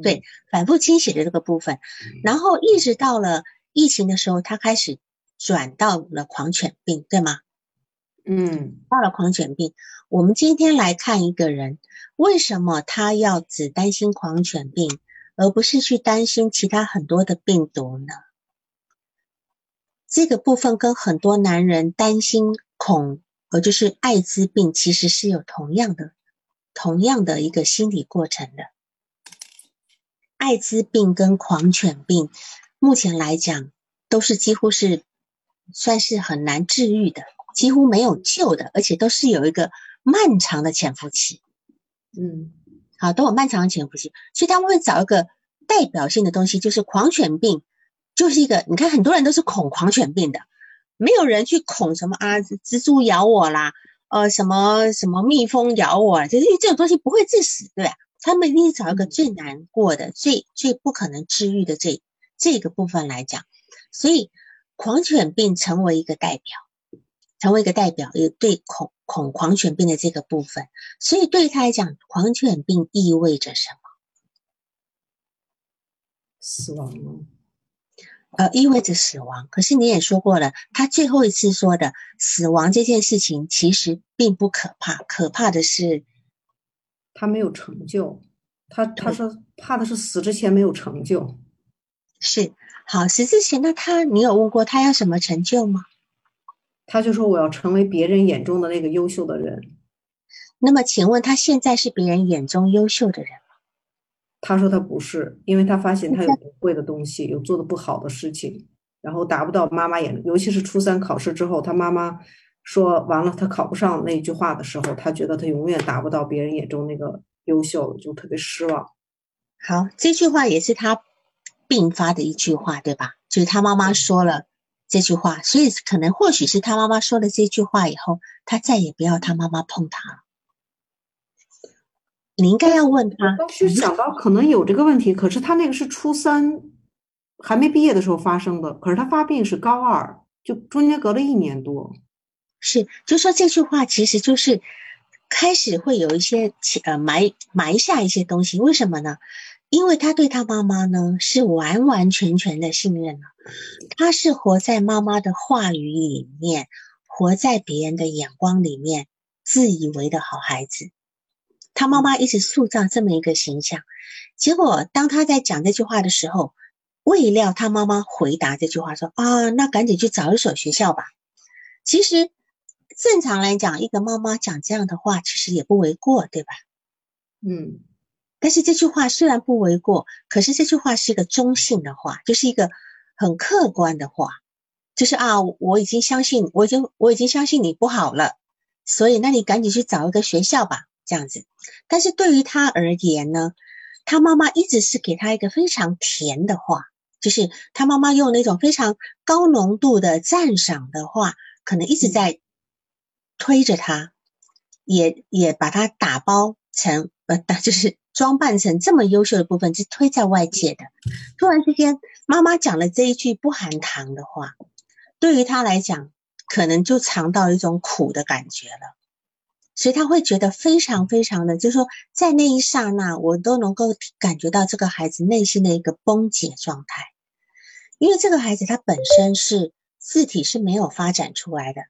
Speaker 2: 对，反复清洗的这个部分，然后一直到了疫情的时候，他开始转到了狂犬病，对吗？
Speaker 1: 嗯，
Speaker 2: 到了狂犬病。我们今天来看一个人，为什么他要只担心狂犬病，而不是去担心其他很多的病毒呢？这个部分跟很多男人担心恐，呃，就是艾滋病，其实是有同样的、同样的一个心理过程的。艾滋病跟狂犬病，目前来讲都是几乎是算是很难治愈的，几乎没有救的，而且都是有一个漫长的潜伏期。
Speaker 1: 嗯，
Speaker 2: 好，都有漫长的潜伏期，所以他们会找一个代表性的东西，就是狂犬病，就是一个你看很多人都是恐狂犬病的，没有人去恐什么啊，蜘蛛咬我啦，呃，什么什么蜜蜂咬我，就是这种东西不会致死，对吧？他们一定找一个最难过的、最最不可能治愈的这这个部分来讲，所以狂犬病成为一个代表，成为一个代表，也对恐恐狂犬病的这个部分，所以对他来讲，狂犬病意味着什么？
Speaker 1: 死亡吗？
Speaker 2: 呃，意味着死亡。可是你也说过了，他最后一次说的死亡这件事情其实并不可怕，可怕的是。
Speaker 1: 他没有成就，他他说怕的是死之前没有成就。
Speaker 2: 是好死之前，那他你有问过他要什么成就吗？
Speaker 1: 他就说我要成为别人眼中的那个优秀的人。
Speaker 2: 那么请问他现在是别人眼中优秀的人吗？
Speaker 1: 他说他不是，因为他发现他有不会的东西，有做的不好的事情，然后达不到妈妈眼，尤其是初三考试之后，他妈妈。说完了，他考不上那一句话的时候，他觉得他永远达不到别人眼中那个优秀，就特别失望。
Speaker 2: 好，这句话也是他并发的一句话，对吧？就是他妈妈说了这句话，所以可能或许是他妈妈说了这句话以后，他再也不要他妈妈碰他了。你应该要问他。
Speaker 1: 当时想到可能有这个问题，可是他那个是初三还没毕业的时候发生的，可是他发病是高二，就中间隔了一年多。
Speaker 2: 是，就说这句话其实就是开始会有一些呃埋埋下一些东西，为什么呢？因为他对他妈妈呢是完完全全的信任了，他是活在妈妈的话语里面，活在别人的眼光里面，自以为的好孩子。他妈妈一直塑造这么一个形象，结果当他在讲这句话的时候，未料他妈妈回答这句话说：“啊，那赶紧去找一所学校吧。”其实。正常来讲，一个妈妈讲这样的话，其实也不为过，对吧？
Speaker 1: 嗯。
Speaker 2: 但是这句话虽然不为过，可是这句话是一个中性的话，就是一个很客观的话，就是啊，我已经相信，我已经我已经相信你不好了，所以那你赶紧去找一个学校吧，这样子。但是对于他而言呢，他妈妈一直是给他一个非常甜的话，就是他妈妈用那种非常高浓度的赞赏的话，可能一直在。推着他，也也把他打包成呃，就是装扮成这么优秀的部分，是推在外界的。突然之间，妈妈讲了这一句不含糖的话，对于他来讲，可能就尝到一种苦的感觉了。所以他会觉得非常非常的，就是说，在那一刹那，我都能够感觉到这个孩子内心的一个崩解状态，因为这个孩子他本身是字体是没有发展出来的。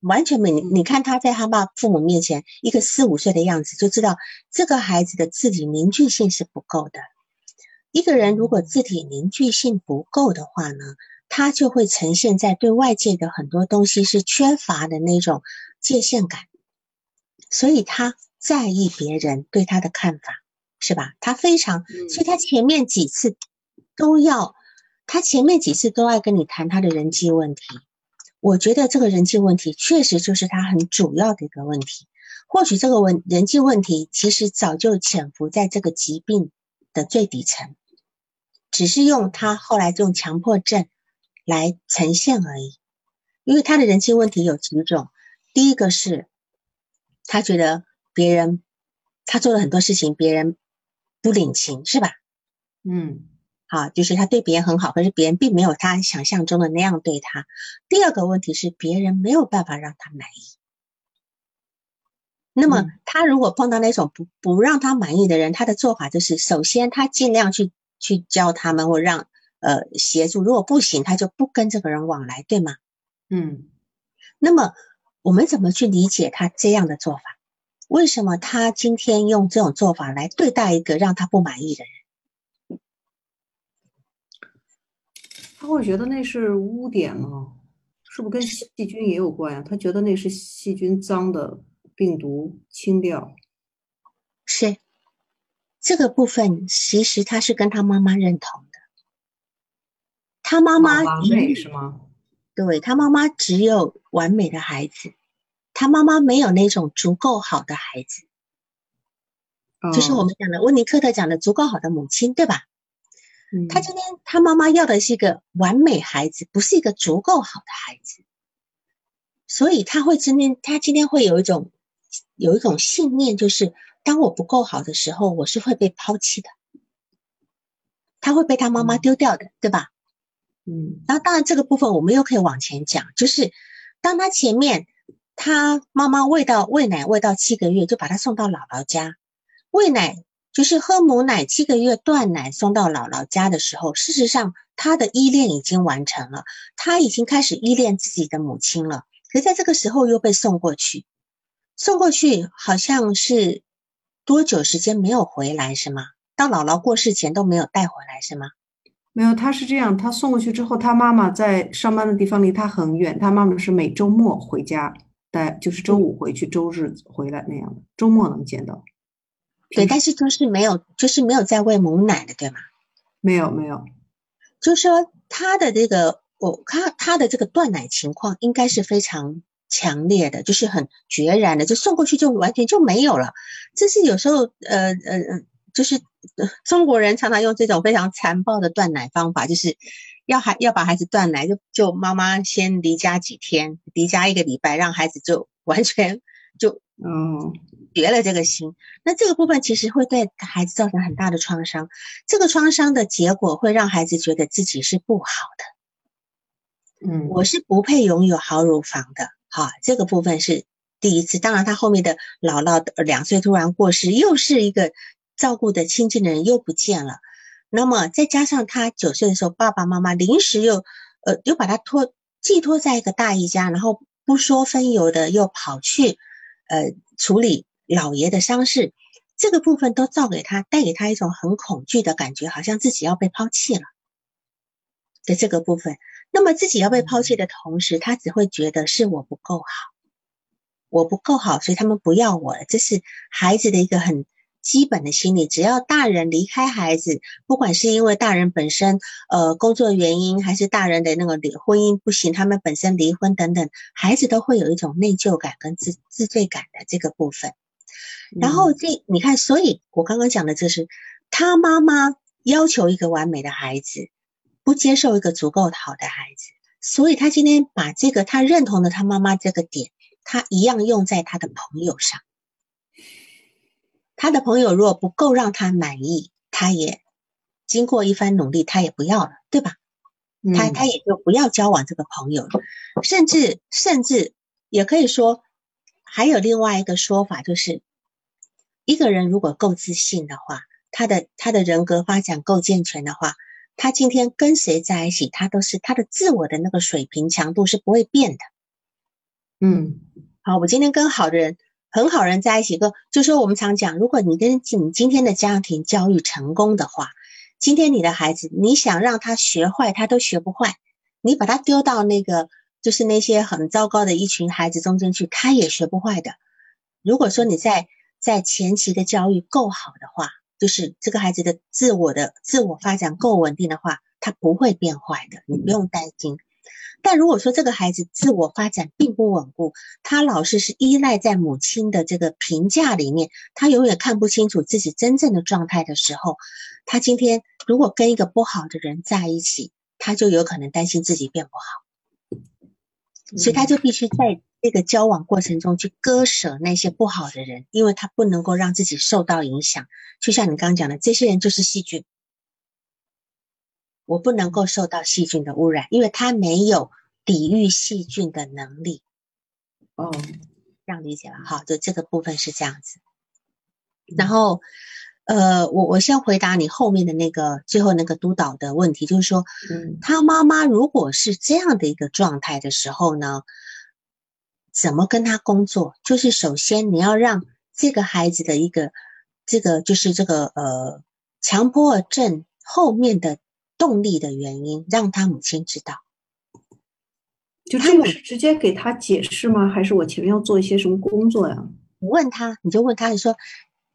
Speaker 2: 完全没你，你看他在他爸父母面前一个四五岁的样子，就知道这个孩子的字体凝聚性是不够的。一个人如果字体凝聚性不够的话呢，他就会呈现在对外界的很多东西是缺乏的那种界限感，所以他在意别人对他的看法，是吧？他非常，所以他前面几次都要，他前面几次都爱跟你谈他的人际问题。我觉得这个人际问题确实就是他很主要的一个问题。或许这个问人际问题其实早就潜伏在这个疾病的最底层，只是用他后来用强迫症来呈现而已。因为他的人际问题有几种，第一个是，他觉得别人他做了很多事情，别人不领情，是吧？
Speaker 1: 嗯，
Speaker 2: 好，就是他对别人很好，可是别人并没有他想象中的那样对他。第二个问题是，别人没有办法让他满意。那么
Speaker 1: 嗯
Speaker 2: 他如果碰到那种不不让他满意的人，他的做法就是，首先他尽量去去教他们或让呃协助，如果不行，他就不跟这个人往来，对吗？
Speaker 1: 嗯，
Speaker 2: 那么我们怎么去理解他这样的做法？为什么他今天用这种做法来对待一个让他不满意的人？
Speaker 1: 他会觉得那是污点吗？是不是跟细菌也有关呀？他觉得那是细菌脏的病毒清掉。
Speaker 2: 是这个部分，其实他是跟他妈妈认同的。他妈妈
Speaker 1: 完美是吗？
Speaker 2: 对他妈妈只有完美的孩子，他妈妈没有那种足够好的孩子，就是我
Speaker 1: 哦
Speaker 2: 们讲的温尼科特讲的足够好的母亲，对吧？
Speaker 1: 嗯。
Speaker 2: 他今天他妈妈要的是一个完美孩子，不是一个足够好的孩子，所以他会今天他今天会有一种有一种信念，就是当我不够好的时候，我是会被抛弃的，他会被他妈妈
Speaker 1: 嗯。
Speaker 2: 丢掉的，对吧？
Speaker 1: 嗯
Speaker 2: 然后当然这个部分我们又可以往前讲，就是当他前面他妈妈喂到喂奶喂到七个月，就把他送到姥姥家，喂奶就是喝母奶七个月断奶送到姥姥家的时候，事实上他的依恋已经完成了，他已经开始依恋自己的母亲了。可在这个时候又被送过去，送过去好像是多久时间没有回来是吗？到姥姥过世前都没有带回来是吗？
Speaker 1: 没有，他是这样，他送过去之后，他妈妈在上班的地方离他很远，他妈妈是每周末回家，待就是周五回去，周日回来那样的，周末能见到。
Speaker 2: 对，但是就是没有，就是没有在喂母奶的，对吗？
Speaker 1: 没有没有，
Speaker 2: 就是说他的这个，我看他的这个断奶情况应该是非常强烈的，就是很决然的，就送过去就完全就没有了。这是有时候呃呃呃，就是、呃中国人常常用这种非常残暴的断奶方法，就是要孩要把孩子断奶，就就妈妈先离家几天，离家一个礼拜，让孩子就 完全就
Speaker 1: 嗯
Speaker 2: 绝了这个心。那这个部分其实会对孩子造成很大的创伤，这个创伤的结果会让孩子觉得自己是不好的，
Speaker 1: 嗯
Speaker 2: 我是不配拥有好乳房的。哈，这个部分是第一次。当然，他后面的姥姥呃两岁突然过世，又是一个照顾的亲近的人又不见了。那么再加上他九岁的时候，爸爸妈妈临时又呃又把他托寄托在一个大姨家，然后不说分由的又跑去呃处理老爷的丧事，这个部分都造给他带给他一种很恐惧的感觉，好像自己要被抛弃了的这个部分。那么自己要被抛弃的同时，他只会觉得是我不够好，我不够好，所以他们不要我了。这是孩子的一个很基本的心理。只要大人离开孩子，不管是因为大人本身呃工作原因，还是大人的那个离婚姻不行，他们本身离婚等等，孩子都会有一种内疚感跟自自罪感的这个部分。然后
Speaker 1: 嗯
Speaker 2: 这你看，所以我刚刚讲的就是他妈妈要求一个完美的孩子，不接受一个足够好的孩子，所以他今天把这个他认同的他妈妈这个点，他一样用在他的朋友上。他的朋友如果不够让他满意，他也经过一番努力，他也不要了，对吧？他
Speaker 1: 嗯
Speaker 2: 他也就不要交往这个朋友了，甚至甚至也可以说，还有另外一个说法，就是一个人如果够自信的话，他的他的人格发展够健全的话，他今天跟谁在一起，他都是他的自我的那个水平强度是不会变的。
Speaker 1: 嗯
Speaker 2: 好，我今天跟好的人、很好人在一起，个就说我们常讲，如果你跟你今天的家庭教育成功的话，今天你的孩子，你想让他学坏，他都学不坏。你把他丢到那个就是那些很糟糕的一群孩子中间去，他也学不坏的。如果说你在在前期的教育够好的话，就是这个孩子的自我的自我发展够稳定的话，他不会变坏的，你不用担心。但如果说这个孩子自我发展并不稳固，他老是是依赖在母亲的这个评价里面，他永远看不清楚自己真正的状态的时候，他今天如果跟一个不好的人在一起，他就有可能担心自己变不好。所以他就必须在这个交往过程中去割舍那些不好的人，因为他不能够让自己受到影响。就像你刚刚讲的，这些人就是细菌，我不能够受到细菌的污染，因为他没有抵御细菌的能力。
Speaker 1: 哦，
Speaker 2: 这样理解吧？好，就这个部分是这样子。然后，呃，我我先回答你后面的那个最后那个督导的问题，就是说，
Speaker 1: 嗯，
Speaker 2: 他妈妈如果是这样的一个状态的时候呢，怎么跟他工作？就是首先你要让这个孩子的一个这个就是这个呃强迫症后面的动力的原因，让他母亲知道。
Speaker 1: 就这个是直接给他解释吗？还是我前面要做一些什么工作呀？
Speaker 2: 你问他，你就问他，你说，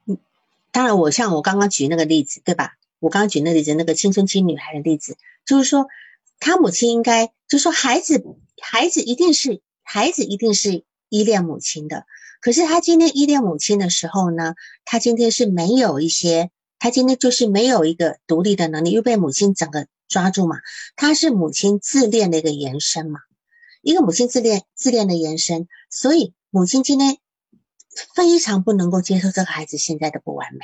Speaker 2: 嗯，当然，我像我刚刚举那个例子，对吧？我刚刚举那个例子，那个青春期女孩的例子，就是说，他母亲应该，就是说，孩子，孩子一定是，孩子一定是依恋母亲的。可是他今天依恋母亲的时候呢，他今天是没有一些，他今天就是没有一个独立的能力，又被母亲整个抓住嘛。他是母亲自恋的一个延伸嘛。一个母亲自恋自恋的延伸，所以母亲今天非常不能够接受这个孩子现在的不完美，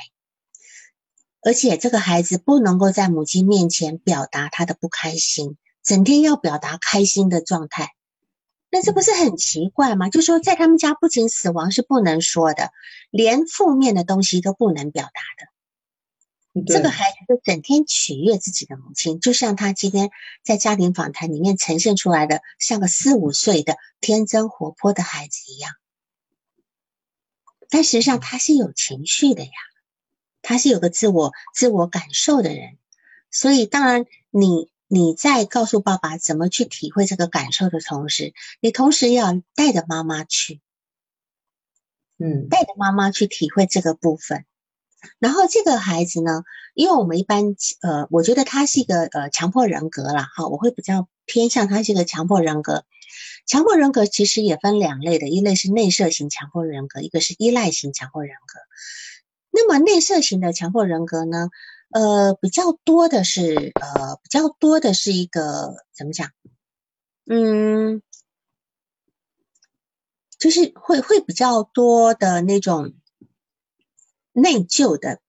Speaker 2: 而且这个孩子不能够在母亲面前表达他的不开心，整天要表达开心的状态，那这不是很奇怪吗？就说在他们家，不仅死亡是不能说的，连负面的东西都不能表达的。这个孩子就整天取悦自己的母亲，就像他今天在家庭访谈里面呈现出来的，像个四五岁的天真活泼的孩子一样。但实际上他是有情绪的呀，他是有个自我自我感受的人。所以当然，你你在告诉爸爸怎么去体会这个感受的同时，你同时要带着妈妈去，
Speaker 1: 嗯，
Speaker 2: 带着妈妈去体会这个部分。然后这个孩子呢，因为我们一般呃，我觉得他是一个呃强迫人格啦，哈，我会比较偏向他是一个强迫人格。强迫人格其实也分两类的，一类是内射型强迫人格，一个是依赖型强迫人格。那么内射型的强迫人格呢，呃，比较多的是呃，比较多的是一个怎么讲？嗯，就是会会比较多的那种。内疚的，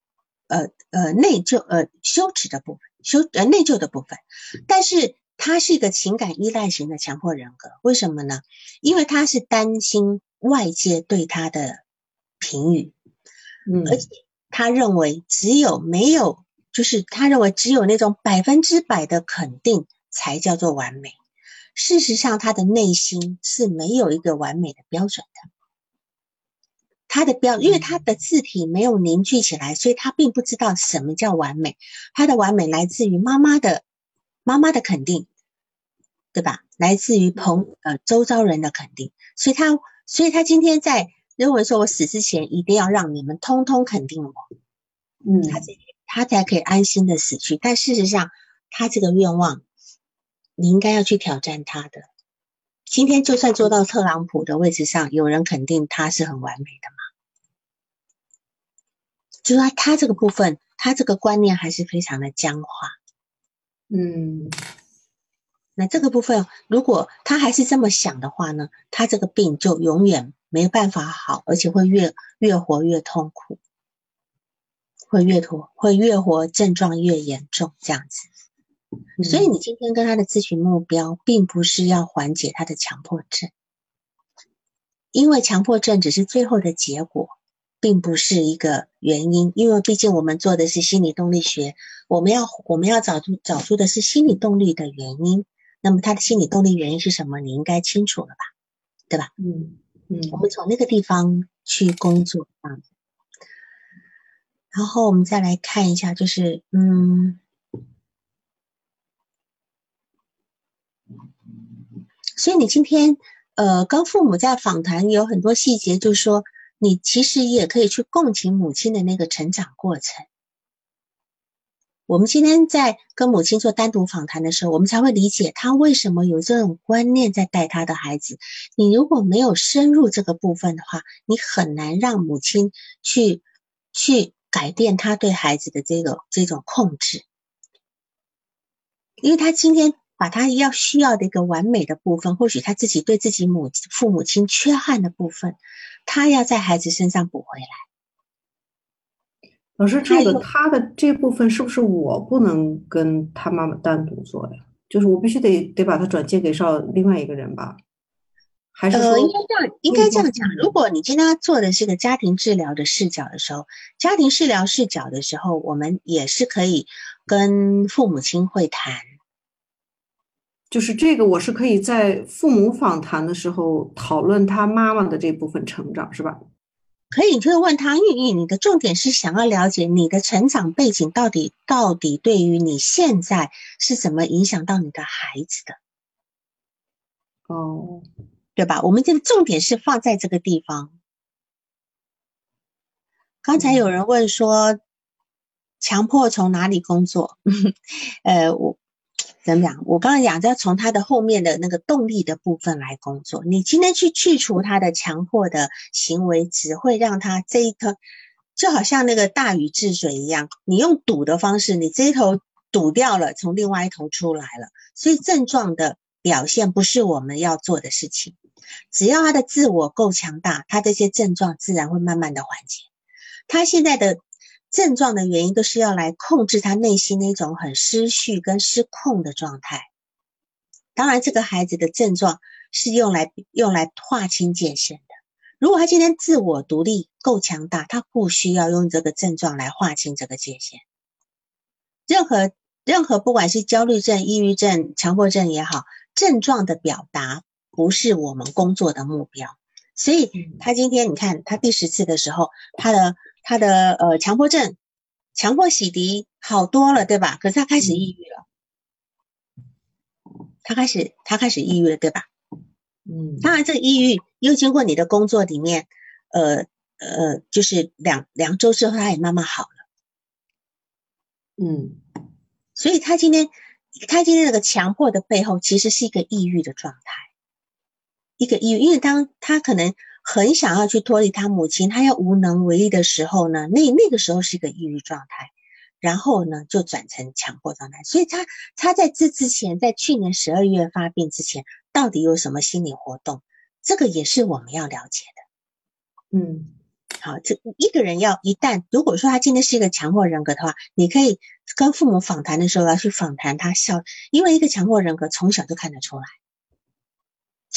Speaker 2: 呃呃，内疚呃羞耻的部分，羞呃内疚的部分，但是他是一个情感依赖型的强迫人格，为什么呢？因为他是担心外界对他的评语，
Speaker 1: 嗯，
Speaker 2: 而且他认为只有没有，就是他认为只有那种百分之百的肯定才叫做完美。事实上，他的内心是没有一个完美的标准的。他的标，因为他的字体没有凝聚起来，所以他并不知道什么叫完美。他的完美来自于妈妈的妈妈的肯定，对吧？来自于朋呃周遭人的肯定，所以他所以他今天在认为说，我死之前一定要让你们通通肯定我，
Speaker 1: 嗯，
Speaker 2: 他这他才可以安心的死去。但事实上，他这个愿望，你应该要去挑战他的。今天就算坐到特朗普的位置上，有人肯定他是很完美的吗？就是他他这个部分，他这个观念还是非常的僵化。
Speaker 1: 嗯，
Speaker 2: 那这个部分，如果他还是这么想的话呢，他这个病就永远没办法好，而且会越越活越痛苦，会越拖，会越活症状越严重这样子。所以你今天跟他的咨询目标，并不是要缓解他的强迫症，因为强迫症只是最后的结果，并不是一个原因。因为毕竟我们做的是心理动力学，我们要我们要找出找出的是心理动力的原因。那么他的心理动力原因是什么？你应该清楚了吧？对吧？
Speaker 1: 嗯嗯，
Speaker 2: 我们从那个地方去工作这样子。然后我们再来看一下，就是嗯。所以你今天，呃，跟父母在访谈有很多细节，就是说，你其实也可以去共情母亲的那个成长过程。我们今天在跟母亲做单独访谈的时候，我们才会理解她为什么有这种观念在带她的孩子。你如果没有深入这个部分的话，你很难让母亲去去改变她对孩子的这个这种控制，因为她今天。把他要需要的一个完美的部分，或许他自己对自己母父母亲缺憾的部分，他要在孩子身上补回来。
Speaker 1: 老师，这个他的这部分是不是我不能跟他妈妈单独做呀？就是我必须得得把他转接给上另外一个人吧？还是
Speaker 2: 呃，应该这样，应该这样讲。如果你今天做的是个家庭治疗的视角的时候，家庭治疗视角的时候，我们也是可以跟父母亲会谈。
Speaker 1: 就是这个，我是可以在父母访谈的时候讨论他妈妈的这部分成长，是吧？
Speaker 2: 可以，你就问他，玉玉你的重点是想要了解你的成长背景到底到底对于你现在是怎么影响到你的孩子的，
Speaker 1: 哦，
Speaker 2: 对吧？我们这个重点是放在这个地方。刚才有人问说，强迫从哪里工作？呃，我。怎么讲？我刚才讲，要从他的后面的那个动力的部分来工作。你今天去去除他的强迫的行为，只会让他这一头，就好像那个大禹治水一样，你用堵的方式，你这一头堵掉了，从另外一头出来了。所以症状的表现不是我们要做的事情。只要他的自我够强大，他这些症状自然会慢慢的缓解。他现在的。症状的原因都是要来控制他内心那种很失序跟失控的状态。当然，这个孩子的症状是用来用来划清界限的。如果他今天自我独立够强大，他不需要用这个症状来划清这个界限。任何任何不管是焦虑症、抑郁症、强迫症也好，症状的表达不是我们工作的目标。所以他今天你看他第十次的时候，他的。他的呃强迫症，强迫洗涤好多了，对吧？可是他开始抑郁了，他开始他开始抑郁了，对吧？
Speaker 1: 嗯，
Speaker 2: 当然这个抑郁又经过你的工作里面，呃呃，就是两两周之后他也慢慢好了，
Speaker 1: 嗯，
Speaker 2: 所以他今天他今天那个强迫的背后其实是一个抑郁的状态，一个抑郁，因为当他可能。很想要去脱离他母亲，他要无能为力的时候呢，那那个时候是一个抑郁状态，然后呢就转成强迫状态。所以他他在这之前，在去年十二月发病之前，到底有什么心理活动？这个也是我们要了解
Speaker 1: 的。嗯，
Speaker 2: 好，这一个人要一旦如果说他今天是一个强迫人格的话，你可以跟父母访谈的时候要去访谈他笑，因为一个强迫人格从小就看得出来。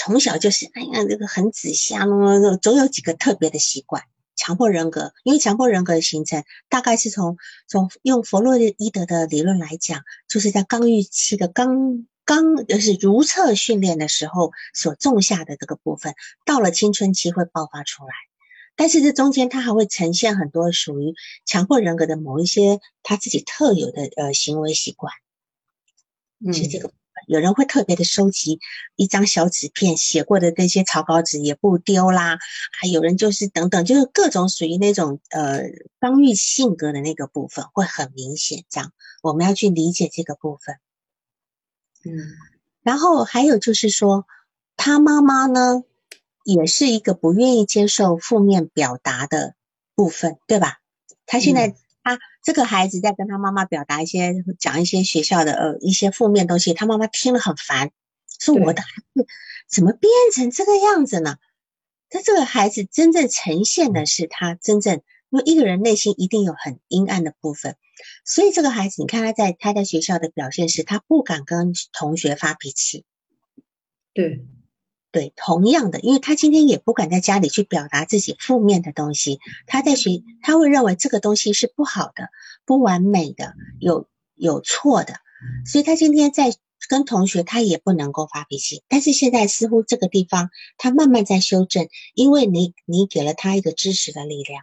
Speaker 2: 从小就是，哎呀，这个很仔细啊，总有几个特别的习惯。强迫人格，因为强迫人格的形成，大概是从从用弗洛伊德的理论来讲，就是在刚预期的刚刚就是如厕训练的时候所种下的这个部分，到了青春期会爆发出来。但是这中间，它还会呈现很多属于强迫人格的某一些他自己特有的呃行为习惯。是这个。有人会特别的收集一张小纸片写过的那些草稿纸也不丢啦，还有人就是等等，就是各种属于那种呃刚欲性格的那个部分会很明显，这样我们要去理解这个部分。
Speaker 1: 嗯，
Speaker 2: 然后还有就是说，他妈妈呢也是一个不愿意接受负面表达的部分，对吧？他现在。他这个孩子在跟他妈妈表达一些讲一些学校的呃一些负面东西，他妈妈听了很烦，说我的孩子怎么变成这个样子呢？他这个孩子真正呈现的是他真正，因为一个人内心一定有很阴暗的部分，所以这个孩子你看他在他在学校的表现是，他不敢跟同学发脾气，
Speaker 1: 对。
Speaker 2: 对，同样的，因为他今天也不敢在家里去表达自己负面的东西，他在学，他会认为这个东西是不好的、不完美的、有有错的，所以他今天在跟同学，他也不能够发脾气。但是现在似乎这个地方他慢慢在修正，因为你你给了他一个支持的力量，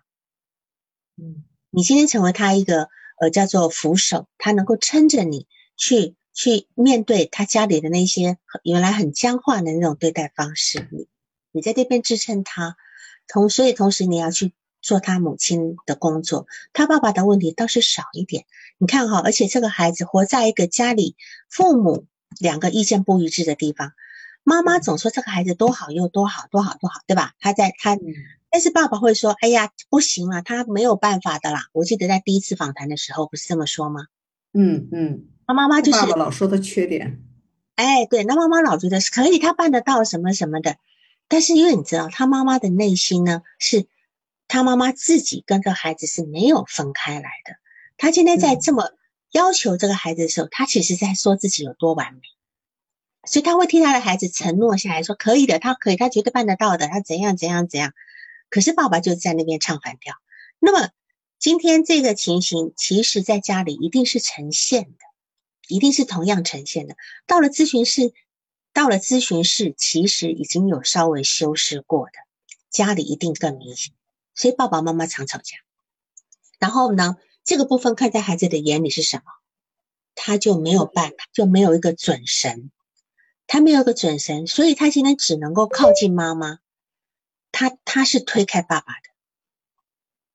Speaker 1: 嗯，
Speaker 2: 你今天成为他一个呃叫做扶手，他能够撑着你去。去面对他家里的那些原来很僵化的那种对待方式，你你在这边支撑他，同所以同时你要去做他母亲的工作，他爸爸的问题倒是少一点。你看哈，而且这个孩子活在一个家里父母两个意见不一致的地方，妈妈总说这个孩子多好又多好多好多好，对吧？他在他，但是爸爸会说，哎呀不行了，他没有办法的啦。我记得在第一次访谈的时候不是这么说吗？
Speaker 1: 嗯嗯。
Speaker 2: 他妈妈就是
Speaker 1: 爸爸老说的缺点，
Speaker 2: 哎，对，那妈妈老觉得是可以，他办得到什么什么的。但是因为你知道，他妈妈的内心呢，是他妈妈自己跟这孩子是没有分开来的。他今天在这么要求这个孩子的时候，他其实在说自己有多完美，所以他会替他的孩子承诺下来说可以的，他可以，他绝对办得到的，他怎样怎样怎样。可是爸爸就在那边唱反调。那么今天这个情形，其实在家里一定是呈现的，一定是同样呈现的。到了咨询室。到了咨询室，其实已经有稍微修饰过的，家里一定更明显。所以爸爸妈妈常吵架。然后呢，这个部分看在孩子的眼里是什么？他就没有办法，就没有一个准神，他没有一个准神，所以他今天只能够靠近妈妈。他他是推开爸爸的，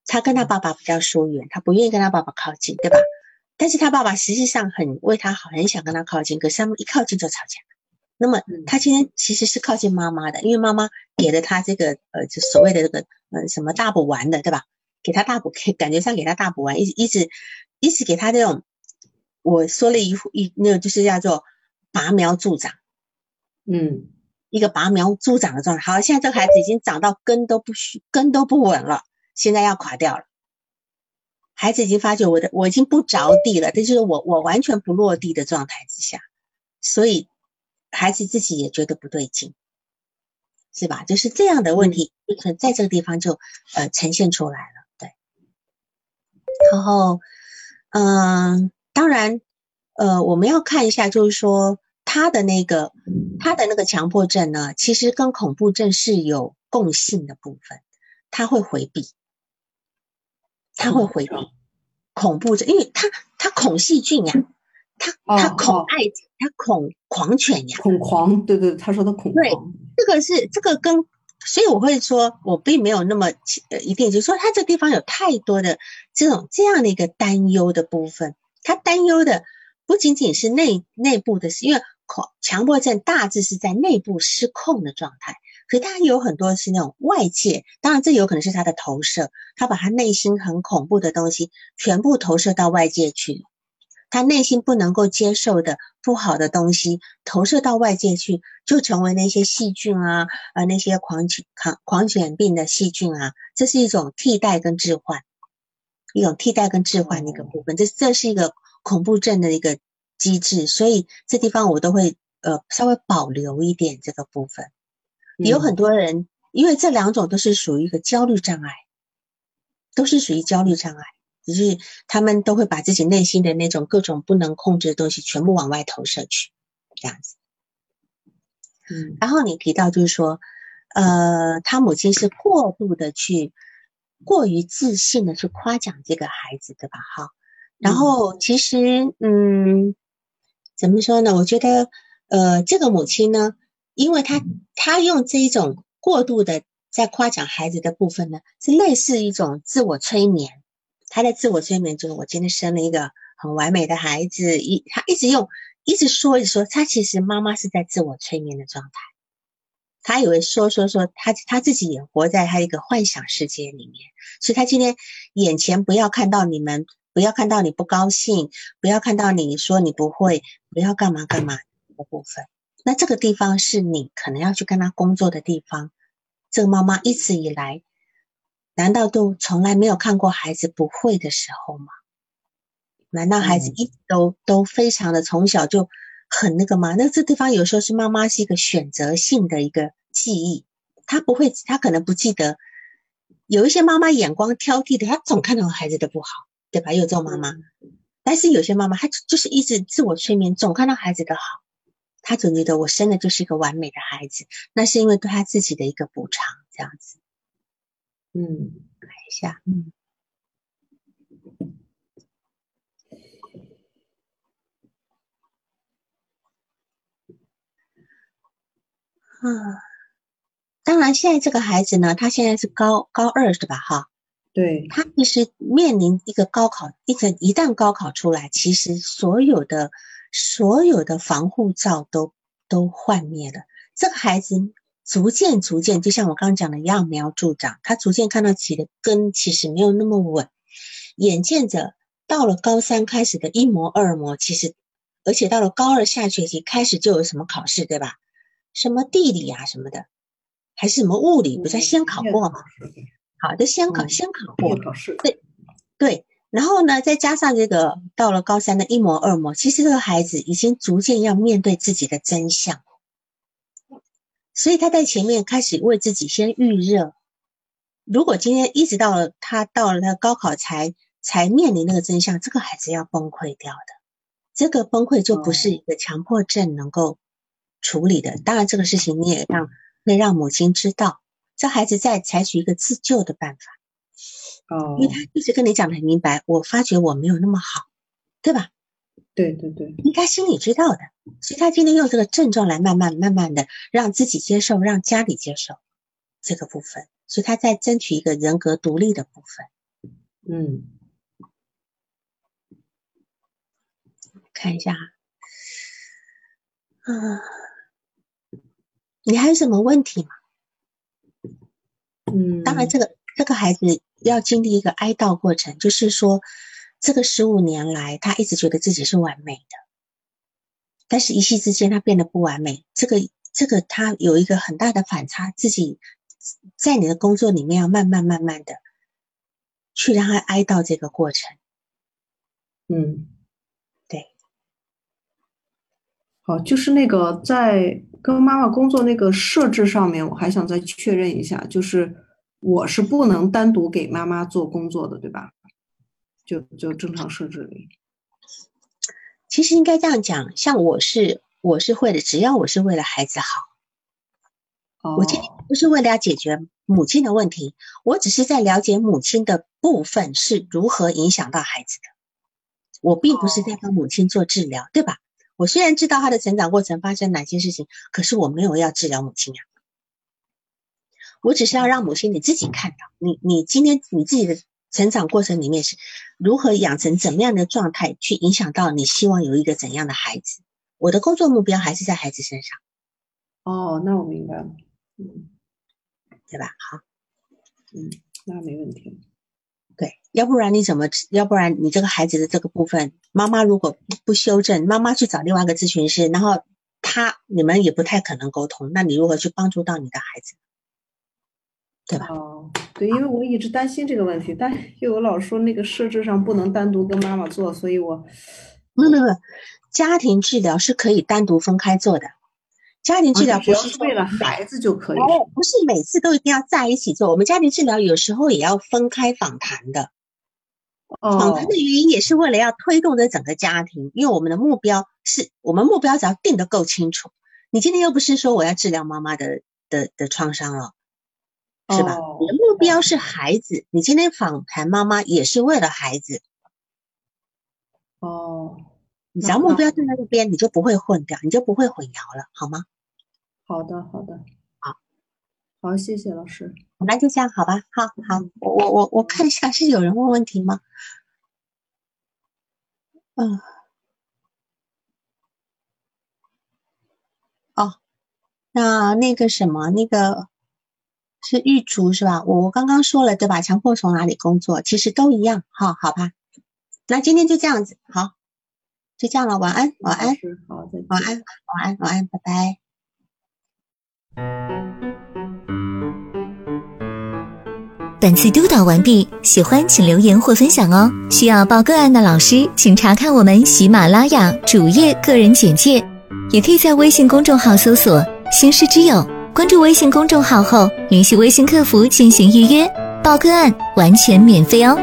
Speaker 2: 他跟他爸爸比较疏远，他不愿意跟他爸爸靠近，对吧？但是他爸爸实际上很为他好，很想跟他靠近，可是他们一靠近就吵架。那么他今天其实是靠近妈妈的，因为妈妈给了他这个呃，就所谓的这个呃什么大补丸的，对吧？给他大补，感觉上给他大补丸，一直一直一直给他这种，我说了一一那个就是叫做拔苗助长，
Speaker 1: 嗯，
Speaker 2: 一个拔苗助长的状态。好，现在这个孩子已经长到根都不虚，根都不稳了，现在要垮掉了。孩子已经发觉我的我已经不着地了，这就是我我完全不落地的状态之下，所以。孩子自己也觉得不对劲，是吧？就是这样的问题，可在这个地方就呃呈现出来了。对，然后嗯，当然呃，我们要看一下，就是说他的那个他的那个强迫症呢，其实跟恐怖症是有共性的部分，他会回避，他会回避恐怖症，因为他他恐细菌呀。他他恐爱他恐狂犬呀，
Speaker 1: 恐狂，对对，他说他恐狂。
Speaker 2: 对，这个是这个跟，所以我会说，我并没有那么呃一定，就是说他这地方有太多的这种这样的一个担忧的部分。他担忧的不仅仅是内内部的，是因为恐强迫症大致是在内部失控的状态，可他有很多是那种外界，当然这有可能是他的投射，他把他内心很恐怖的东西全部投射到外界去。他内心不能够接受的不好的东西投射到外界去，就成为那些细菌啊，呃，那些狂犬狂狂犬病的细菌啊，这是一种替代跟置换，一种替代跟置换的一个部分，这这是一个恐怖症的一个机制，所以这地方我都会呃稍微保留一点这个部分。有很多人因为这两种都是属于一个焦虑障碍，都是属于焦虑障碍。只是他们都会把自己内心的那种各种不能控制的东西全部往外投射去，这样子。
Speaker 1: 嗯，
Speaker 2: 然后你提到就是说，呃，他母亲是过度的去过于自信的去夸奖这个孩子，对吧？哈，然后其实，嗯，怎么说呢？我觉得，呃，这个母亲呢，因为他他用这一种过度的在夸奖孩子的部分呢，是类似一种自我催眠。他在自我催眠中，我今天生了一个很完美的孩子，一他一直用，一直说，一直说，他其实妈妈是在自我催眠的状态，他以为说说说，他他自己也活在他一个幻想世界里面，所以他今天眼前不要看到你们，不要看到你不高兴，不要看到你说你不会，不要干嘛干嘛的部分，那这个地方是你可能要去跟他工作的地方，这个妈妈一直以来。难道都从来没有看过孩子不会的时候吗？难道孩子一直都都非常的从小就很那个吗？那这地方有时候是妈妈是一个选择性的一个记忆，她不会，她可能不记得。有一些妈妈眼光挑剔的，她总看到孩子的不好，对吧？有这种妈妈，但是有些妈妈她就是一直自我催眠，总看到孩子的好，她总觉得我生的就是一个完美的孩子，那是因为对他自己的一个补偿，这样子。
Speaker 1: 嗯，
Speaker 2: 看一下，嗯，啊，当然，现在这个孩子呢，他现在是高高二，是吧？哈，
Speaker 1: 对，
Speaker 2: 他其实面临一个高考，一个一旦高考出来，其实所有的所有的防护罩都都幻灭了，这个孩子。逐渐逐渐，就像我刚刚讲的，揠苗助长。他逐渐看到自己的根其实没有那么稳，眼见着到了高三开始的一模二模，其实而且到了高二下学期开始就有什么考试，对吧？什么地理啊什么的，还是什么物理，不是先考过吗？好的，先考先考过。对对，然后呢，再加上这个到了高三的一模二模，其实这个孩子已经逐渐要面对自己的真相，所以他在前面开始为自己先预热。如果今天一直到了他到了他高考才才面临那个真相，这个孩子要崩溃掉的。这个崩溃就不是一个强迫症能够处理的。当然，这个事情你也让会让母亲知道，这孩子在采取一个自救的办法。
Speaker 1: 哦，
Speaker 2: 因为他一直跟你讲的很明白，我发觉我没有那么好，对吧？
Speaker 1: 对对对，
Speaker 2: 应该心里知道的。所以他今天用这个症状来慢慢慢慢的让自己接受，让家里接受这个部分。所以他在争取一个人格独立的部分。
Speaker 1: 嗯，
Speaker 2: 看一下，啊，你还有什么问题吗？
Speaker 1: 嗯，
Speaker 2: 当然，这个这个孩子要经历一个哀悼过程，就是说，这个十五年来，他一直觉得自己是完美的，但是一夕之间他变得不完美。这个这个他有一个很大的反差，自己。在你的工作里面，要慢慢慢慢的去让他哀悼这个过程。
Speaker 1: 嗯，
Speaker 2: 对。
Speaker 1: 好，就是那个在跟妈妈工作那个设置上面，我还想再确认一下，就是我是不能单独给妈妈做工作的，对吧？就就正常设置里。
Speaker 2: 其实应该这样讲，像我是我是会的，只要我是为了孩子好。我今天不是为了要解决母亲的问题，我只是在了解母亲的部分是如何影响到孩子的。我并不是在帮母亲做治疗，对吧？我虽然知道她的成长过程发生哪些事情，可是我没有要治疗母亲啊。我只是要让母亲你自己看到，你你今天你自己的成长过程里面是如何养成怎么样的状态，去影响到你希望有一个怎样的孩子。我的工作目标还是在孩子身上。
Speaker 1: 哦，那我明白了。嗯，
Speaker 2: 对吧？好，
Speaker 1: 嗯，那没问题。
Speaker 2: 对，要不然你怎么？要不然你这个孩子的这个部分，妈妈如果不修正，妈妈去找另外一个咨询师，然后他你们也不太可能沟通，那你如何去帮助到你的孩子？对吧？
Speaker 1: 哦，对，因为我一直担心这个问题，但又有老说那个设置上不能单独跟妈妈做，所以我，
Speaker 2: 没有没有，家庭治疗是可以单独分开做的。家庭治疗不是
Speaker 1: 为了孩子就可以，
Speaker 2: 不是每次都一定要在一起做。我们家庭治疗有时候也要分开访谈的。访谈的原因也是为了要推动这整个家庭，因为我们的目标是我们目标只要定得够清楚。你今天又不是说我要治疗妈妈的的的创伤了，是吧？你的目标是孩子，你今天访谈妈妈也是为了孩子。
Speaker 1: 哦。
Speaker 2: 你只要目标在那边，你就不会混掉，你就不会混淆了，好吗？
Speaker 1: 好的，好的，
Speaker 2: 好，
Speaker 1: 好，谢谢老师。
Speaker 2: 那就这样，好吧？好好，我我我我看一下，是有人问问题吗？嗯，哦，那那个什么，那个是玉竹是吧？我我刚刚说了对吧？强迫从哪里工作，其实都一样，哈，好吧？那今天就这样子，好。就这样了，晚安，晚安，
Speaker 1: 好，
Speaker 2: 晚安，晚安，晚安，拜拜。
Speaker 3: 本次督导完毕，喜欢请留言或分享哦。需要报个案的老师，请查看我们喜马拉雅主页个人简介，也可以在微信公众号搜索“星师之友”，关注微信公众号后，联系微信客服进行预约，报个案完全免费哦。